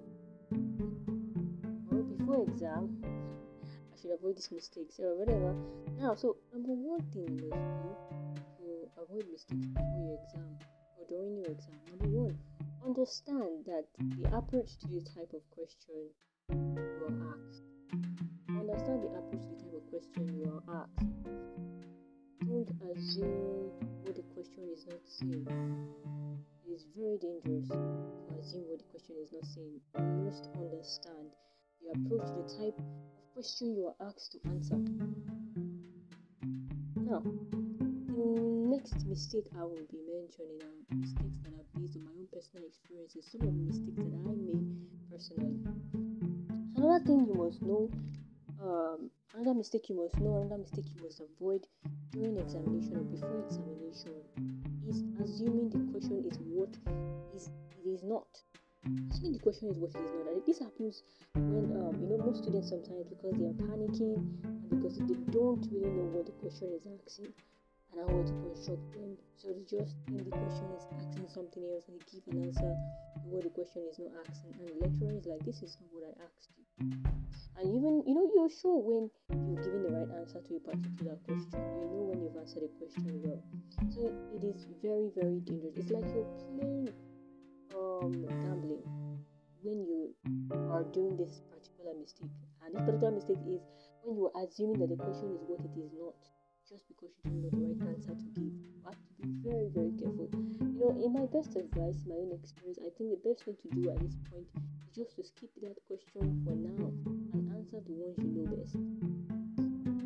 Well, before exam, I should avoid these mistakes or whatever. Now, so number one thing do to avoid mistakes before your exam or during your exam. Number one, understand that the approach to the type of question you are asked. Understand the approach to the type of question you are asked. Don't assume what the question is not saying. It is very dangerous to assume what the question is not saying. You must understand the approach the type of question you are asked to answer. Now, the next mistake I will be mentioning are mistakes that are based on my own personal experiences, some of the mistakes that I made personally. Another thing you must know, um, another mistake you must know, another mistake you must avoid during examination or before examination is assuming the question is what is it is not. Assuming the question is what it is not. And this happens when um, you know most students sometimes because they are panicking because they don't really know what the question is asking and how to construct them. So they just think the question is asking something else and they give an answer to what the question is not asking. And the lecturer is like, This is not what I asked you. And even you know you're sure when you're giving the right answer to a particular question. You know when you've answered a question well. So it is very, very dangerous. It's like you're playing um gambling when you are doing this particular mistake. And this particular mistake is when you are assuming that the question is what it is not, just because you don't know the right answer to give. You have to be very, very careful. You know, in my best advice, my own experience, I think the best thing to do at this point just to skip that question for now and answer the ones you know best.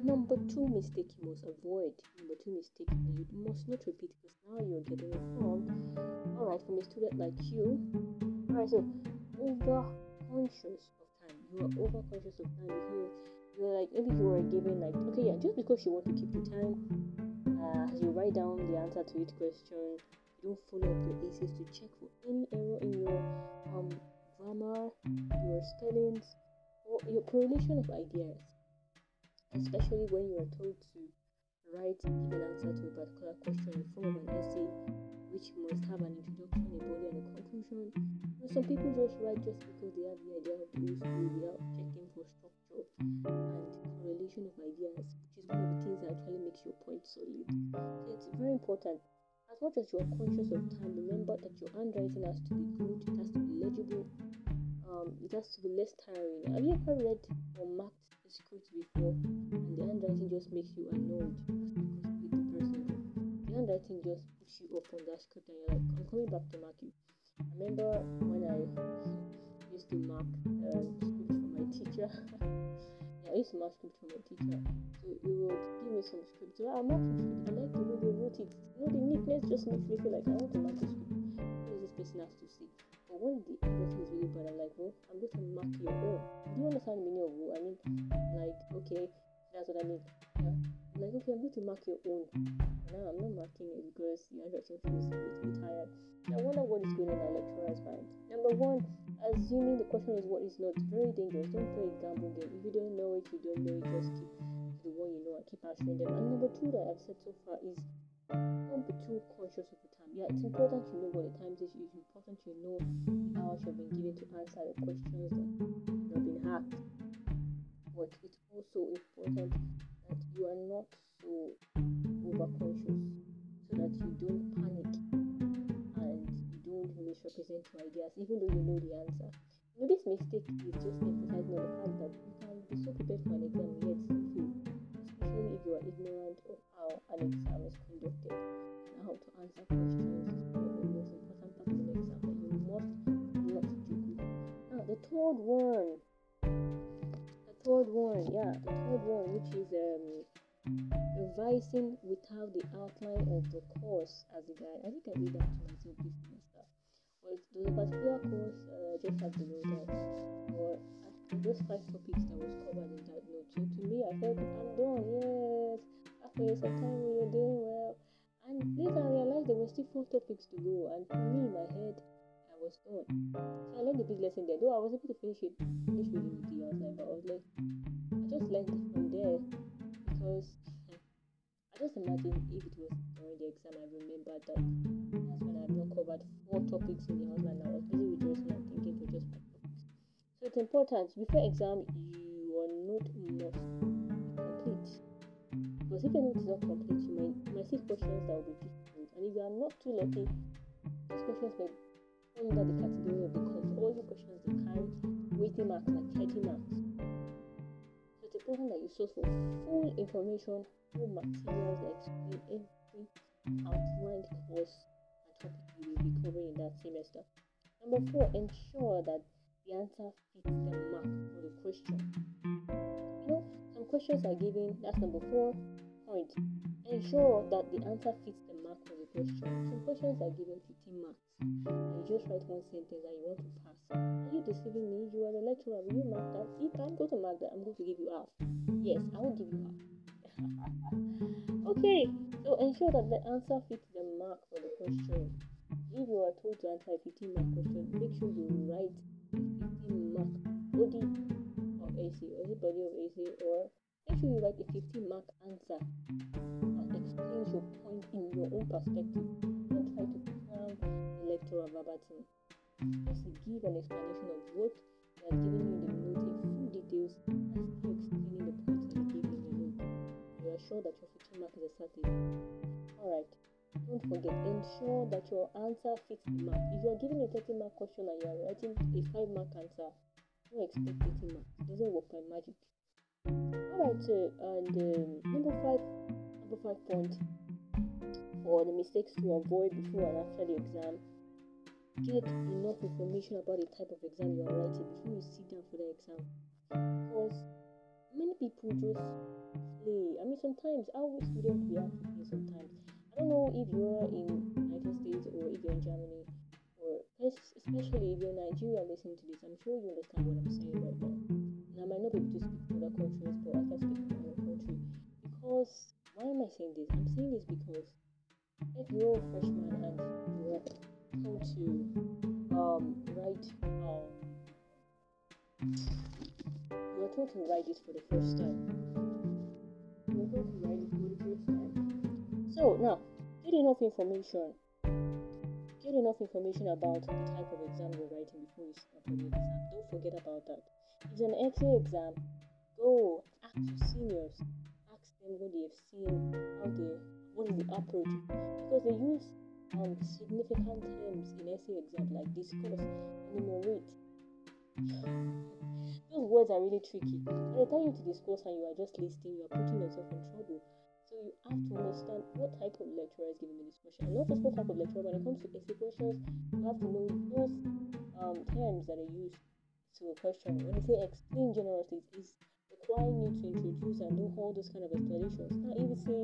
Number two mistake you must avoid. Number two mistake you must not repeat because now you're getting informed. Alright, from a student like you. Alright, so over conscious of time. You are over conscious of time because you're like maybe you are given like okay yeah just because you want to keep the time uh, you write down the answer to each question you don't follow up your essays to check for any error in your um grammar your spellings or your correlation of ideas especially when you are told to write, give an answer to a particular question in form of an essay, which must have an introduction, a body, and a conclusion. Some people just write just because they have the idea of the school without checking for structure and correlation of ideas, which is one of the things that actually makes your point solid. So it's very important. Much as you are conscious of time, remember that your handwriting has to be good, it has to be legible, um, it has to be less tiring. Have you ever read or marked a script before and the handwriting just makes you annoyed because with the person? The handwriting just puts you up on that script and you're like, I'm coming back to mark you. I remember when I used to mark um, script for my teacher. I used to mark script for my teacher. So he would give me some script. So I marked the script. I like the way they wrote it. You know, the neatness just makes me feel like I want to mark the script. What does this person have to say? But when the handwriting is really bad, I'm like, well, I'm going to mark your own. Do you understand the meaning of who? I mean, like, okay, that's what I mean. Yeah. Like, okay, I'm going to mark your own. Now I'm not marking it because the handwriting feels a bit tired. I wonder what is going on in our lecturer's mind. Number one, assuming the question is what is not very dangerous. Don't play a gamble game. If you don't know it, you don't know it. Just keep the one you know and keep answering them. And number two that I've said so far is don't be too conscious of the time. Yeah, it's important to know what the time is. It's important to know the hours you've been given to answer the questions that have been asked. But it's also important that you are not so over conscious so that you don't panic and you don't misrepresent your ideas, even though you know the answer. You know, this mistake is just emphasizing the fact that you can be so prepared for an exam yet fail, especially if you are ignorant of how an exam is conducted and how to answer questions is the most important parts of an exam that you must not do. Now, the third one, third one, yeah, the third one, which is um, revising without the outline of the course as a guide. I think I did that to myself this semester. Well, there's a particular course uh, just the note that, or those five topics that was covered in that note. So to me, I felt I'm done. Yes, after some time we were doing well. And later I realized there were still four topics to go, and for me, my head, was done. So I learned a big lesson there. Though I was able to finish it, finish reading the outline, but I was like, I just learned it from there because I just imagine if it was during the exam, I remember that that's when I had not covered four topics in the outline. I was busy with just not thinking for just five topics. So it's important before exam, your note must be complete. Because if note is not complete, you might, you might see questions that will be difficult. And if you are not too lucky, these questions may under the category of the compulsory questions that carry weighting marks like 30 marks. So it's important that you source for full information, full materials that explain every outlined course and topic you will be covering in that semester. Number four, ensure that the answer fits the mark for the question. You know, some questions are given, that's number four point. Ensure that the answer fits the mark for the Some questions are given 15 marks, you just write one sentence that you want to pass. Are you deceiving me? You are the lecturer. Will you mark that? If I'm going to mark that, I'm going to give you half. Yes, I will give you half. okay, so ensure that the answer fits the mark for the question. If you are told to answer a 15 mark question, make sure you write a 15 mark body of AC or it body of AC or make sure you write a 15 mark answer change your point in your own perspective. Don't try to cram the lecturer verbatim. Just give an explanation of what they have given you in the note in full details and still explaining the points they gave in the note. You are sure that your 15 mark is assertive. Alright, don't forget, ensure that your answer fits the mark. If you are giving a 30 mark question and you are writing a 5 mark answer, don't expect 30 marks. It doesn't work by magic. Alright, and um, number 5 amplified font for the mistakes to avoid before and after the exam. Get enough information about the type of exam you are writing before you sit down for the exam. Because many people just play. I mean, sometimes our students we have to play sometimes. I don't know if you're in United States or if you're in Germany, or especially if you're in Nigeria listening to this. I'm sure you understand what I'm saying right now. And I might not be able to speak to other countries, but I can speak to my country because why am I saying this? I'm saying this because if you're a freshman and you're told to um, write um, you're told to write it for the first time difficult to write it, but it takes time. So now, get enough information. Get enough information about the type of exam you're writing before you start the exam. Don't forget about that. It's an essay exam, go ask your seniors. Them what they have seen, how they, what is the approach, because they use um, significant terms in essay exams like discuss, enumerate. Those words are really tricky. When they tell you to discuss and you are just listening, you are putting yourself in trouble. So you have to understand what type of lecturer is giving you this question. And not just what type of lecturer, when it comes to essay questions, you have to know those um, terms that are used to a question. When they say explain generously, it's requiring you to introduce and do all those kind of explanations. Now, if you say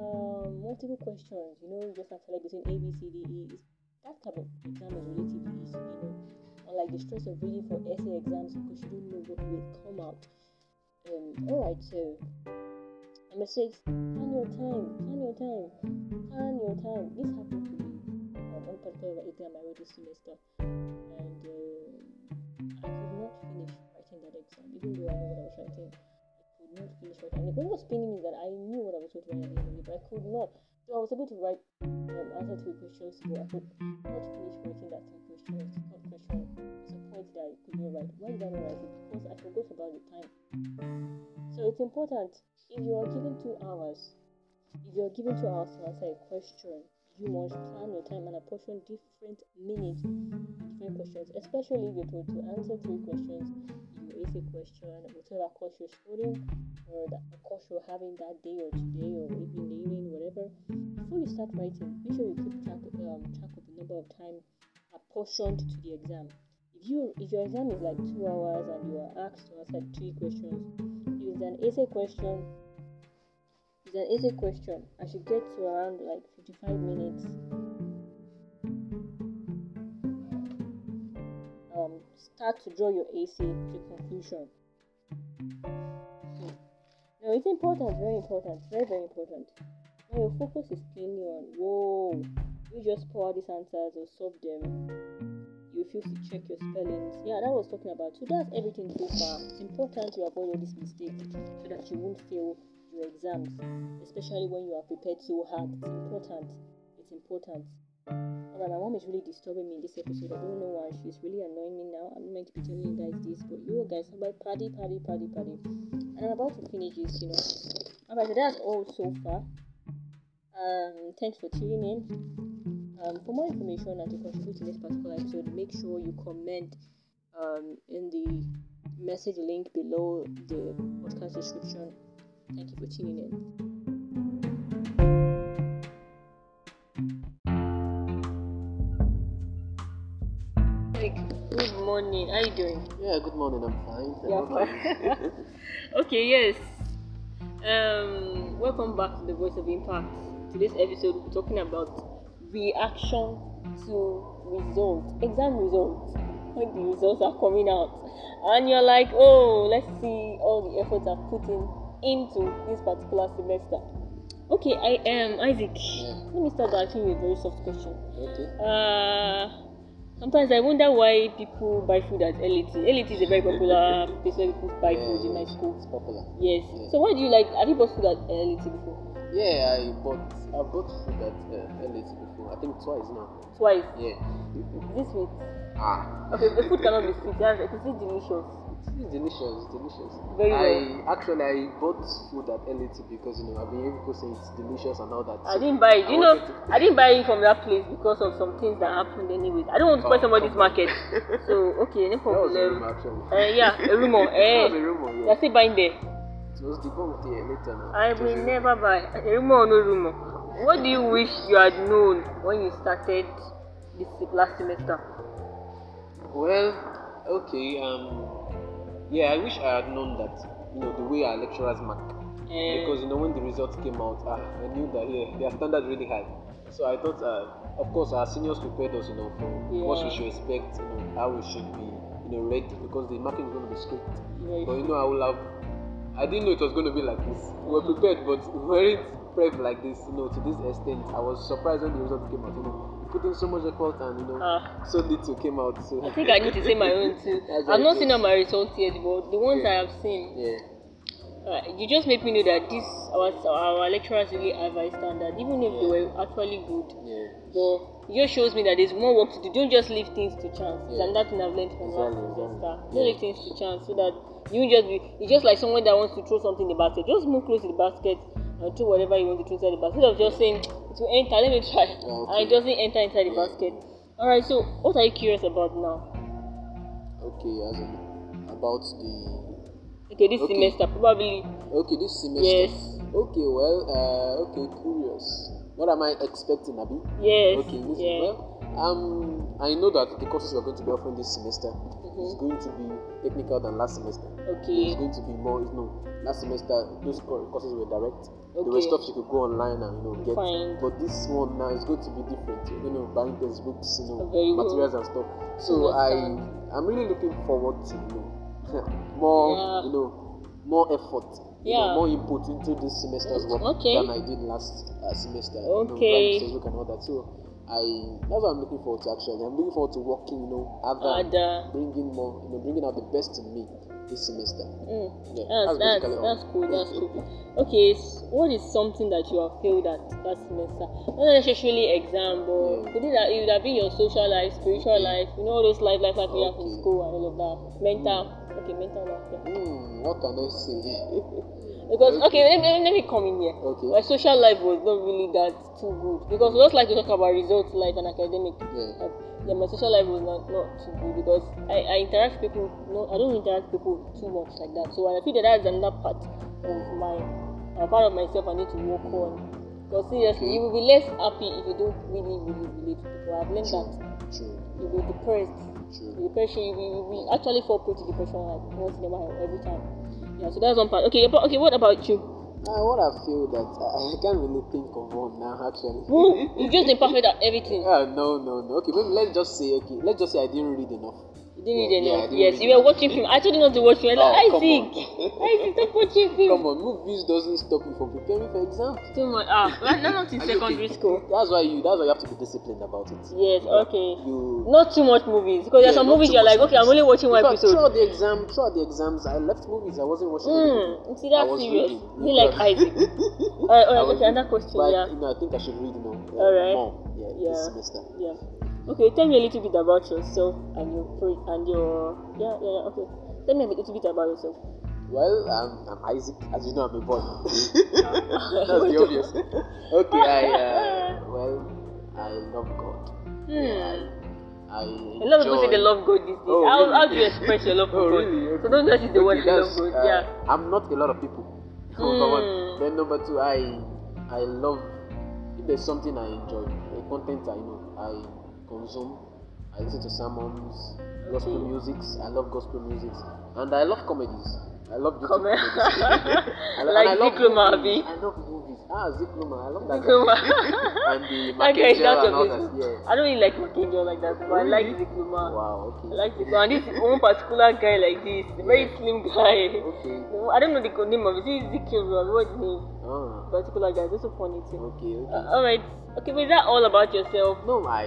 um, multiple questions, you know, just have to like between A, B, C, D, E, that type of exam is relatively easy, you know unlike the stress of reading for essay exams because you don't know what will come out. Um, alright, so number six, plan your time, plan your time, plan your time. This happened to me um, one particular exam I wrote this semester, that exam, even though I knew what I was writing. I could not finish writing. And what was paining me that I knew what I was going to write but I could not. So I was able to write um, answer three questions, but I could not finish writing that three questions. Third question is a point that I could not write. Why did I not write it? Because I forgot about the time. So it's important. If you are given two hours, if you are given two hours to answer a question, you must plan your time and apportion different minutes different questions, especially if you're told to answer three questions your essay question, whatever course you're studying, or the course you're having that day or today or even the evening, whatever. Before you start writing, make sure you keep track of, um, track of the number of time apportioned to the exam. If you if your exam is like two hours and you are asked to answer three questions, if it's an essay question, an essay question. I should get to around like 55 minutes. Um, start to draw your essay to conclusion. No, it's important, very important, very very important. Now your focus is clearly on whoa, you just pour these answers or solve them. You refuse to check your spellings. Yeah, that was talking about. So that's everything so far. It's important to avoid all these mistakes so that you won't fail your exams, especially when you are prepared so hard. It's important. It's important. Alright, my mom is really disturbing me in this episode. I don't know why. She's really annoying me now. I'm meant to be telling you guys this, but you guys, about party, party, party, party. And I'm about to finish this, you know. Alright, so that's all so far. Um, thanks for tuning in. Um, for more information and to contribute to this particular episode, make sure you comment um, in the message link below the podcast description. Thank you for tuning in. Good morning. How are you doing? Yeah, good morning. I'm fine. Yeah, How about you? fine. okay, yes. Um, welcome back to the Voice of Impact. Today's episode, we're talking about reaction to results, exam results. When the results are coming out, and you're like, oh, let's see all the efforts I've put in into this particular semester. Okay, I am Isaac. Yeah. Let me start by asking you a very soft question. Okay. Uh, sometimes I wonder why people buy food at LAT. LAT is a very popular place where people buy food in my school. It's popular. Yes. Yeah. So why do you like? Have you bought food at LAT before? Yeah, I bought I bought food at uh, LAT before. I think twice now. Twice. Yeah. Is this sweet? Ah. Okay, the food cannot be sweet. Yes, it is delicious. It's delicious. It's delicious. Very I well. actually I bought food at LAT because you know I've been hearing people say it's delicious and all that. I so didn't buy it. You know, to- I didn't buy it from that place because of some things that happened. Anyways, I don't want to spoil Oh, somebody's okay. market. So okay, no That was a problem. rumor actually. Uh, yeah, a rumor. that was a rumor. Yeah. still buying there. It was debunked here later now. I will rumor. never buy a rumor or no rumor. What do you wish you had known when you started this last semester? Well, okay. Um, yeah, I wish I had known that. You know the way our lecturers mark. Eh, because you know when the results came out, ah, I knew that yeah, their standard really high. So I thought, uh, of course, our seniors prepared us, you know, for what we should expect, you know, how we should be, you know, ready because the marking is going to be strict. very But you know, I will have, I didn't know it was going to be like this. We were prepared, but we weren't prepped like this, you know, to this extent. I was surprised when the results came out. You know, put in so much effort and you know, Ah. so little came out. So I think I need to say my own too. I've not seen all my results yet, but the ones Yeah. I have seen, yeah. Uh, you just made me know that this our our lecturers really have high standard, even if they were actually good. Yeah. But it just shows me that there's more work to do. Don't just leave things to chance. Yeah. And that's what I've learned from last Exactly, semester. exactly. Don't Yeah. leave things to chance so that you just be. It's just like someone that wants to throw something in the basket. Just move close to the basket and throw whatever you want to throw inside the basket. Instead of just saying it will enter. Let me try, Yeah, and it doesn't enter inside the basket. All right. So what are you curious about now? Okay, as about the Okay, this Okay. semester probably. okay this semester. Yes. Okay, well, uh, okay, curious. What am I expecting, Abi? Yes. Okay, listen, yeah. well, um, I know that the courses we're going to be offering this semester Mm-hmm. is going to be technical than last semester. Okay. It's going to be more, you know, last semester those courses were direct. There were Okay. stuff you could go online and you know get. Fine. But this one now is going to be different. You know, going to buy textbooks, you know, Very materials and stuff. So I. I'm really looking forward to you know more, Yeah. you know, more effort. you know, Yeah. more input into this semester's work Okay. than I did last uh, semester. You know, Okay. all that. So I that's what I'm looking forward to actually. I'm looking forward to working, you know, other, bringing more, you know, bringing out the best in me this semester. Mm. Yeah, That's, that's, all. that's cool. That's cool. Okay, so what is something that you have failed at last semester? Not necessarily exam, but Yeah. could it, have- it would have been your social life, spiritual life, you know, all those life, life, life you have in Okay. school and all of that. Mental. Okay, mental life. Yeah. Hmm, what can I say? Because okay, let me, let me come in here. Okay. My social life was not really that too good because we just like to talk about results, life, and academic. Yeah. Yeah, my social life was not, not too good because I, I interact with people. No, I don't interact with people too much like that. So I feel that that's another part of my uh, part of myself I need to work on. Because seriously, you will be less happy if you don't really, really relate to people. I've learned that True, you'll be depressed. true. Depression, you will, you will actually fall prey to depression like once in a while, every time. Yeah, so that's one part. Okay, but okay, what about you? Uh, what I feel that I, I can't really think of one now actually. You've just been perfect at everything. Ah, no, no, no. Okay, maybe let's just say okay. Let's just say I didn't read enough. You Yeah, yes, you were watching film. I told you not to watch film. Oh, Isaac, on. Isaac, stop watching film. Come on, movies doesn't stop me from preparing for exams. Too much. Ah, well, no, not in secondary school. That's why you. That's why you have to be disciplined about it. Yes, okay. You. Not too much movies because there's Yeah, some movies you're like, okay, I'm only watching one episode. Throughout the exam, throughout the exams, I left movies. I wasn't watching. Hmm, see that's serious. reading. Like Isaac. Alright, alright, okay, another question, But yeah. you know, I think I should read, you uh, Alright. more. Yeah, Yeah. this semester. Yeah. Okay, tell me a little bit about yourself and your pro- and your yeah yeah yeah. Okay, tell me a little bit about yourself. Well, I'm, I'm Isaac. As you know, I'm a boy. That's the obvious. okay, I uh, well, I love God. Hmm. I A lot of people say they love God these days. Oh, how, really? how do you express your love for Oh, God? really? So don't just use the word Okay, you love God. uh, yeah. I'm not a lot of people. Number one. Hmm. Then number two, I I love if there's something I enjoy, the content I know, I consume. I listen to sermons, gospel Okay. musics. I love gospel musics, and I love comedies. I love YouTube Come comedies. I lo- Like I love Zikruma, movies. I love movies. Ah, Zikruma. I love that. Zikruma. and the That guy is Mackenzie out and all that. Yeah. I don't really like Makenjo like that, but I like Really? Zikruma. Wow. Okay. I like Zikruma. And this one particular guy like this, a very slim guy. Okay. I don't know the name of it. Is it Ezekiel? or What's his name? Ah. Particular guy. That's so funny too. Okay. Okay. Uh, all right. Okay, but is that all about yourself? No, I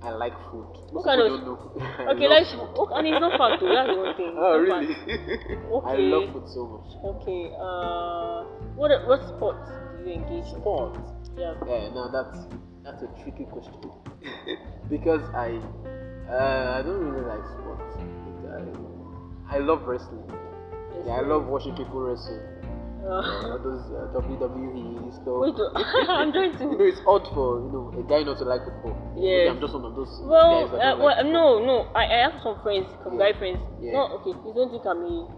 I like food. Most kind of- don't know. I Okay, like, okay, and it's not fun too. That's the one thing. It's Oh really? fun. I love food so much. Okay. Uh, what what sports do you engage in? Sport. Yeah. Yeah, now that's that's a tricky question because I uh, I don't really like sports. I, I love wrestling. Yeah, I love watching people wrestle. Uh, All those uh, WWE stuff. wait, I'm trying you know, to. it's odd for you know a guy not to like football. Maybe Yes. I'm just one of those Well, uh, well, like no, no. I, I have some friends, some Yeah. guy friends. Yeah. No, okay. You don't think I'm a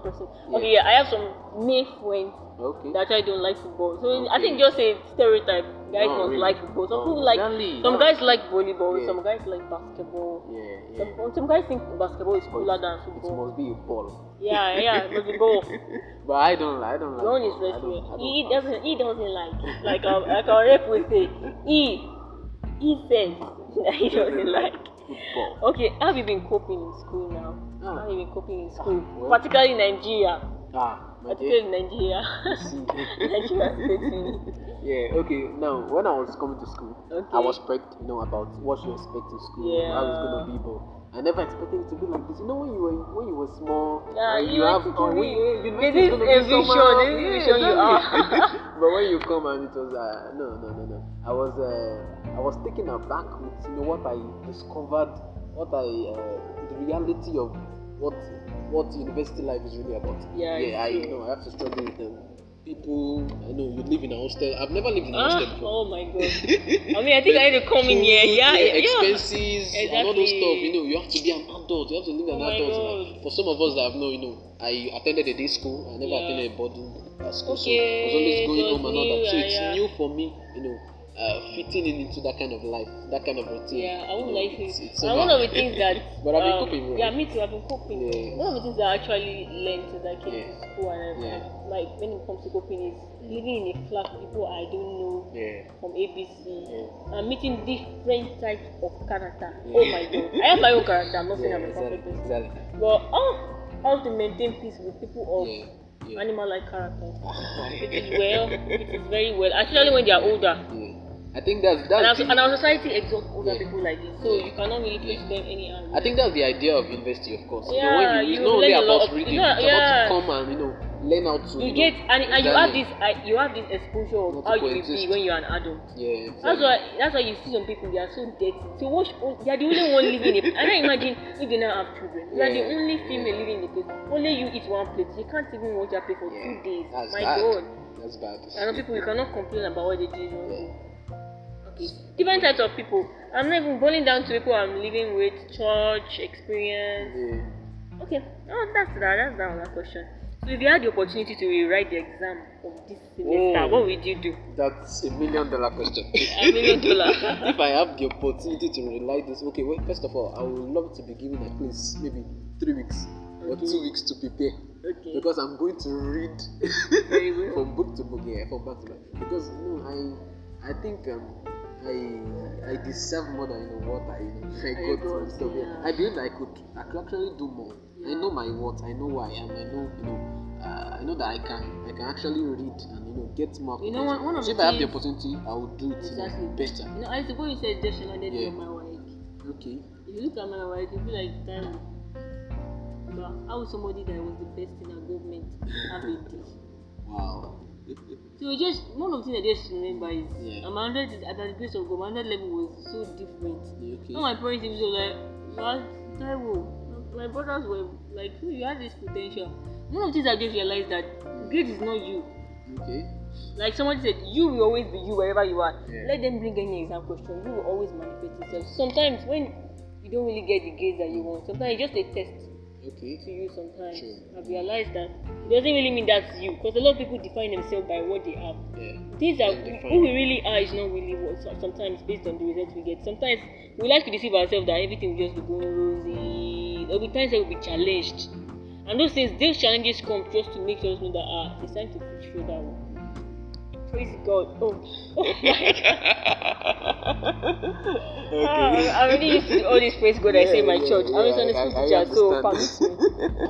person? Yeah. Okay, yeah. I have some male friends Okay. that actually don't like football. So I think just a stereotype. Guys No, don't really. like football. Some No, people like. exactly. Some guys like volleyball. Yeah. Some guys like basketball. yeah, yeah. Some, some guys think basketball is cooler than football. it must be a ball. Yeah, yeah, but the ball. But I don't like. I don't like. Own is. I wrestling. don't- I He, doesn't. He doesn't like. Um, like our, like our rep would say. He. He says he doesn't like. Football. Okay, how have you been coping in school now? Ah. How have you been coping in school? well- Particularly in Nigeria. Ah, Particularly in Nigeria. Nigeria. Yeah, okay. Now, when I was coming to school, I was prepped, you know, about what you expect in school, how it's Yeah. gonna be. But I never expected it to be like this. You know, when you were when you were small, Yeah, and you have to be- you- university This is gonna is be a vision, this is a vision you are. but when you come and it was uh, no no no no, I was uh, I was taken aback with you know what I discovered, what I uh, the reality of what what university life is really about. Yeah, yeah, I it's you know I have to struggle with them. People, I know you live in a hostel. I've never lived in a Ah, hostel before. oh my god. I mean, I think I need to come in here. Food, Yeah, yeah. expenses and all those Exactly. stuff. You know, you have to be an adult. You have to live Oh an adult. Like, for some of us that have no, you know, I attended a day school. I never Yeah. attended a boarding school, so Okay, I was always going home and all that. So yeah, it's yeah. new for me. You know, uh, fitting in into that kind of life, that kind of routine. Yeah, I would like to. it's and one of the things that. But I've been um, coping. Yeah, me too. I've been coping. Yeah. One of the things that I actually learned as I came Yeah. to school and everything, like when it comes to coping, is living in a flat with people I don't know Yeah. from ABC Yeah. and meeting different types of character. Yeah. Oh my god, I have my own character. I'm not saying Yeah, I'm a exactly. perfect person, exactly. but oh, how to maintain peace with people of Yeah. Yeah. animal-like character. It is well. It is very well, especially when they are older. Yeah. I think that's And that's our, the- and our society exalts older Yeah. people like this, so you cannot really push them any I angle. think that's the idea of university, of course. Yeah, you know, you, you not only learn a lot about of- reading, you know, it's yeah. about to come and you know learn how to. You know, get and, and you have exactly. this uh, you have this exposure of Not how you will be when you're an adult. Yeah. That's why that's why you see some people they are so dirty. So watch they are the only one living in a and I imagine if they now have children. You are the Yeah, only yeah. female living in a place. Only you eat one plate. You can't even watch that plate for Yeah, two days. That's My bad. god. That's bad. I know people you cannot complain about what they do. Yeah. Okay. Different types of people. I'm not even boiling down to people I'm living with, church, experience. Yeah. Okay, oh, that's that. That's that that question. So, if you had the opportunity to rewrite the exam of this semester, Oh. what would you do? That's a million dollar question. A million dollar. if I have the opportunity to relight this, okay, well, first of all, I would love to be given at least maybe three weeks or Okay. two weeks to prepare. Okay. Because I'm going to read well. from book to book, yeah, from back to back. Because you know, I, I think um, I, I deserve more than you know what I, I I got got, stuff. Yeah. yeah. I believe that I could, I could actually do more. I know my worth. I know who I am. I know, you know, uh, I know that I can, I can actually read and you know get more. You know, one- one of so if I have the opportunity, I will do it Exactly. better. You know, I suppose you said just landed Yeah. on my wife. Okay. If you look at my wife, you feel like, damn. But how would somebody that was the best in our government have a? Wow. So it just one of the things I just remember is Yeah. I'm under at the grace of God, my under level was so different. okay. Now my parents even were like, "What Taiwo?" My brothers were like, "Oh, "You had this potential." One of the things I just realized that grade is not you. Okay. Like somebody said, you will always be you wherever you are. Yeah. Let them bring any exam question. You will always manifest yourself. Sometimes when you don't really get the grades that you want, sometimes it's just a test Okay. to you. Sometimes True. I've realized that it doesn't really mean that's you because a lot of people define themselves by what they have. Yeah. That Don't who we really are is not really what sometimes based on the results we get. Sometimes we like to deceive ourselves that everything will just be going rosy. There'll be times that we'll be challenged. And those things, those challenges come just to make us know that ah, it's time to push that Praise God. Oh, oh my God. Ah, I'm already used to all this praise God I say in my Yeah, church. yeah, I was on the I- school teacher, so permit me.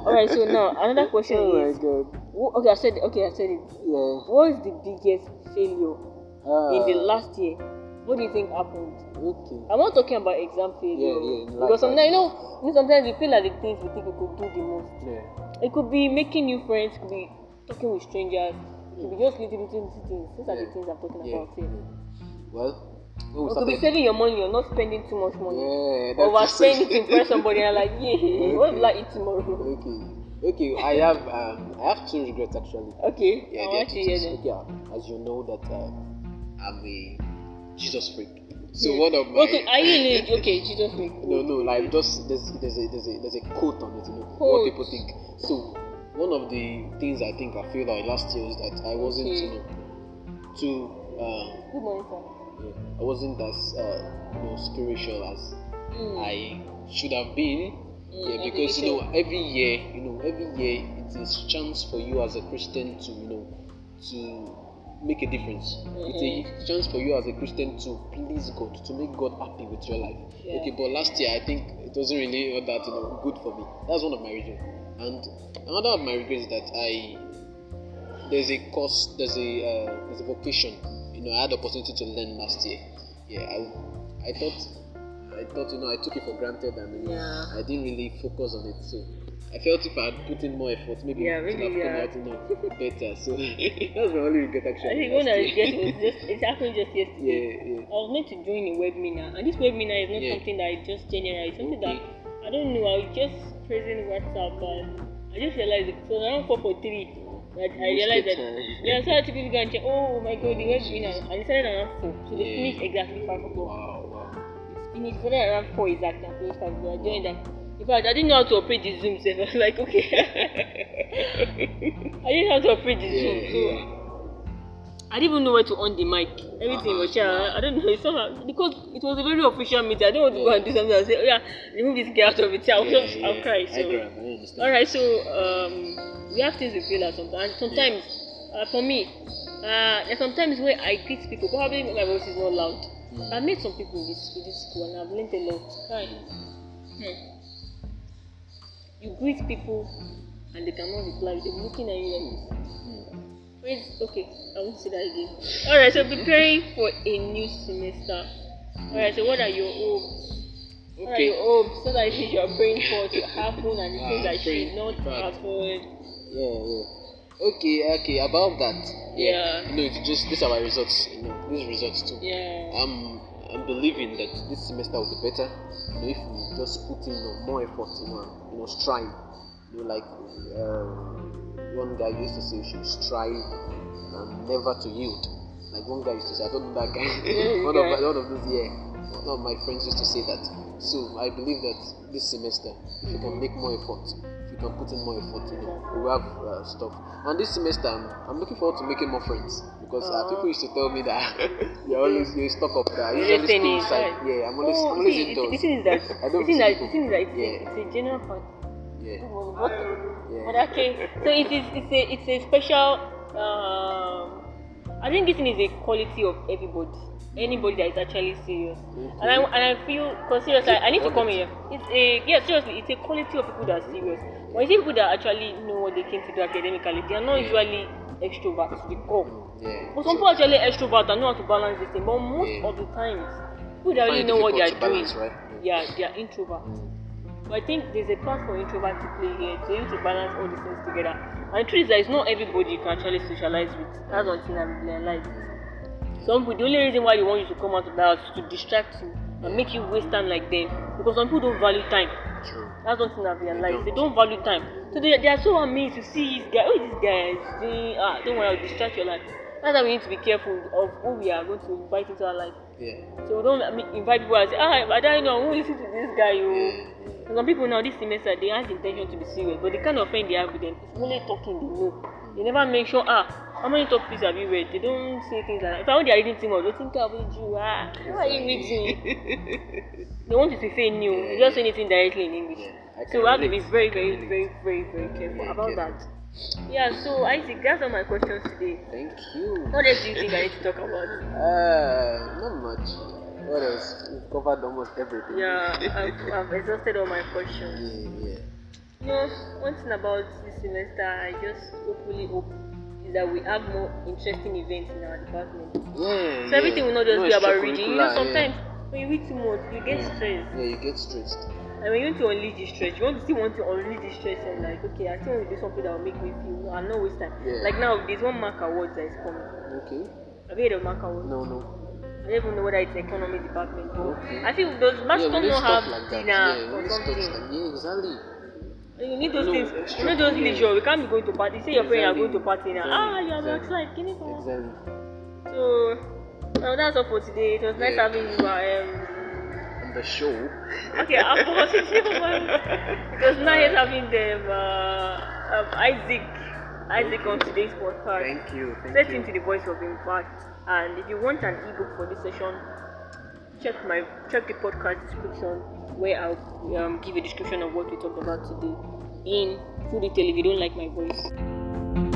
Alright, so now another question Oh my is god. wh- okay, I said okay, I said it. Yeah. What is the biggest failure in the Ah, last year? What do you think happened? Okay. I'm not talking about exam failure. Yeah, yeah, because sometimes you know, you know, sometimes we feel like the things we think we could do the most. Yeah. It could be making new friends, it could be talking with strangers, it could be just little little little things. These are the things I'm talking Yeah. about here. Well, when we could be saving your money you're not spending too much money. Yeah, that's Overspending to impress somebody and like, yeah, what will I eat tomorrow? Okay. Okay, I have um, I have two regrets actually. Okay, Yeah, I want to hear them. Okay, uh, as you know that uh, I'm a Jesus freak. So Yeah. one of my Okay, are you in it? Okay, Jesus freak? no no like just there's there's a there's a there's a quote on it you know Quote. what people think. So one of the things I think I failed at last year is that I wasn't Okay. you know too uh, Good morning, sir. yeah, I wasn't as uh, you know spiritual as Mm. I should have been. Mm, yeah, because you know every year, you know every year it is chance for you as a Christian to you know to make a difference. It's a chance for you as a Christian to please God, to make God happy with your life. Yeah. Okay, but last year I think it wasn't really all that you know good for me. That's one of my regrets. And another of my regrets is that I there's a course, there's a uh, there's a vocation. You know, I had the opportunity to learn last year. Yeah, I I thought I thought you know I took it for granted and you know, Yeah. I didn't really focus on it. So I felt if I had put in more effort, maybe Yeah, it would maybe, have come yeah. out you know, better. So that's my only regret actually. I think when I last year. regret was just it happened just yesterday. yeah, yeah. I was meant to join a webinar, and this webinar is not Yeah. something that I just generate. It's something that I don't know. I just praising WhatsApp, and I just realized it. So around four for three, that I realized that. Yeah, so I had to people go and check. Oh my God, the webinar, and it started around four, so they finished exactly five o'clock. Wow, wow. Finished started around four exactly, and finished five o'clock. I joined them. In fact, I didn't know how to operate the Zoom. So I was like, okay. I didn't know how to operate the Zoom, so. Yeah. I didn't even know where to on the mic. Everything was share. I don't know. It's somehow because it was a very official meeting. I don't want to go and do something and say, oh yeah, remove this guy out of it. I'll, Yeah, just, yeah. I'll cry. I So, I all right. So um, we have things we feel at sometimes. Sometimes, uh, for me, uh, there's sometimes where I greet people. Probably my voice is not loud. Mm. I met some people in this, in this school and I've learned a lot. Kai. Hmm. You greet people and they cannot reply. They're looking at you like this. Mm. Praise, okay, I won't say that again. Alright, so preparing for a new semester. Alright, so what are your hopes? What are Okay. your hopes so that you are praying for to happen and the Ah, things that should not happen? Yeah, yeah. Okay, okay. About that. Yeah. You know, it's just these are my results. You know, these results too. Yeah. I'm I'm believing that this semester will be better. You know, if we just put in you know, more effort, you know, you know, strive. You know, like um, one guy used to say, you should strive and never to yield. Like one guy used to say, I don't know that guy. Yeah, one, of, one of those, yeah. One of my friends used to say that. So I believe that this semester, if you can make more effort, if you can put in more effort, you know, we have uh, stuff. And this semester, I'm, I'm looking forward to making more friends because uh, people used to tell me that you're always you're stuck up there. Just staying stay inside. Yeah, I'm always, Oh, I'm always see, indoors. The thing is that, I don't the thing see that, the thing is that it's, Yeah. a, it's a general. Yeah. What? Yeah. But okay, so it is it's a it's a special. Um, I think this thing is a quality of everybody, anybody that is actually serious. And I and I feel because seriously, I, I need to come here. It's a yeah, seriously, it's a quality of people that are serious. When you see people that actually know what they came to do academically, they are not usually extroverts to the core. Yeah. But some people actually extrovert and know how to balance this thing. But most Yeah. of the times, people that really know what they are doing, balance, right? yeah, they are introverts. But I think there's a part for introvert to play here to able to balance all these things together. And the truth is that it's not everybody you can actually socialize with. That's one thing I've realized. Some people, the only reason why they want you to come out of the house is to distract you and make you waste time like them. Because some people don't value time. True. That's one thing I've realized. They don't. don't value time. So they, they are so amazed to see this guy. Oh, this guy is doing. Ah, don't worry, I'll distract your life. That's why we need to be careful of who we are going to invite into our life. Yeah. So we don't I mean, invite people and say, ah, I don't know, who listen to this guy, you. Yeah. Some people now this semester they have the intention to be serious, but the kind of friend they have with them is only talking they know. They never make sure ah how many topics have you read? They don't say things like that. If I want they are reading too much, they think I'll read you ah why are you reading? they want you to say new. They just say anything directly in English. Yeah, so we have to be very, very, very, very, very careful Yeah, about careful. that. Yeah, so Isaac, that's all my questions today. Thank you. What else do you think I need to talk about? Uh, not much. What else? We've covered almost everything. Yeah, I've, I've exhausted all my questions. Yeah, yeah. You know, one thing about this semester, I just hopefully hope is that we have more interesting events in our department. Yeah. So everything will not just No be about reading. You know, sometimes when you read too much, you get Yeah. stressed. Yeah. yeah, you get stressed. And when you want to unleash the stress, you want to still want to unleash the stress and like, okay, I still want to do something that will make me feel I'm not waste time. Yeah. Like now, there's one mark award that is coming. Okay. Have you heard of mark award? No, no. I don't even know whether it's economy department. Okay. I think those yeah, we need don't have like dinner Yeah, or something. like yeah, exactly. You need those No, things. You know those yeah. leisure. We can't be going to party. Say your friend are going to party now. Exactly. Ah, you are Exactly. outside. Can you come? Exactly. So, well, that's all for today. It was nice Yeah. having you. Um, On the show. okay, I forgot to say It was nice having them. Uh, um, Isaac, Isaac on today's podcast. Thank you. Thank Set you. into the voice of impact. And if you want an ebook for this session, check my check the podcast description where I'll um, give a description of what we talked about today in full detail if you don't like my voice.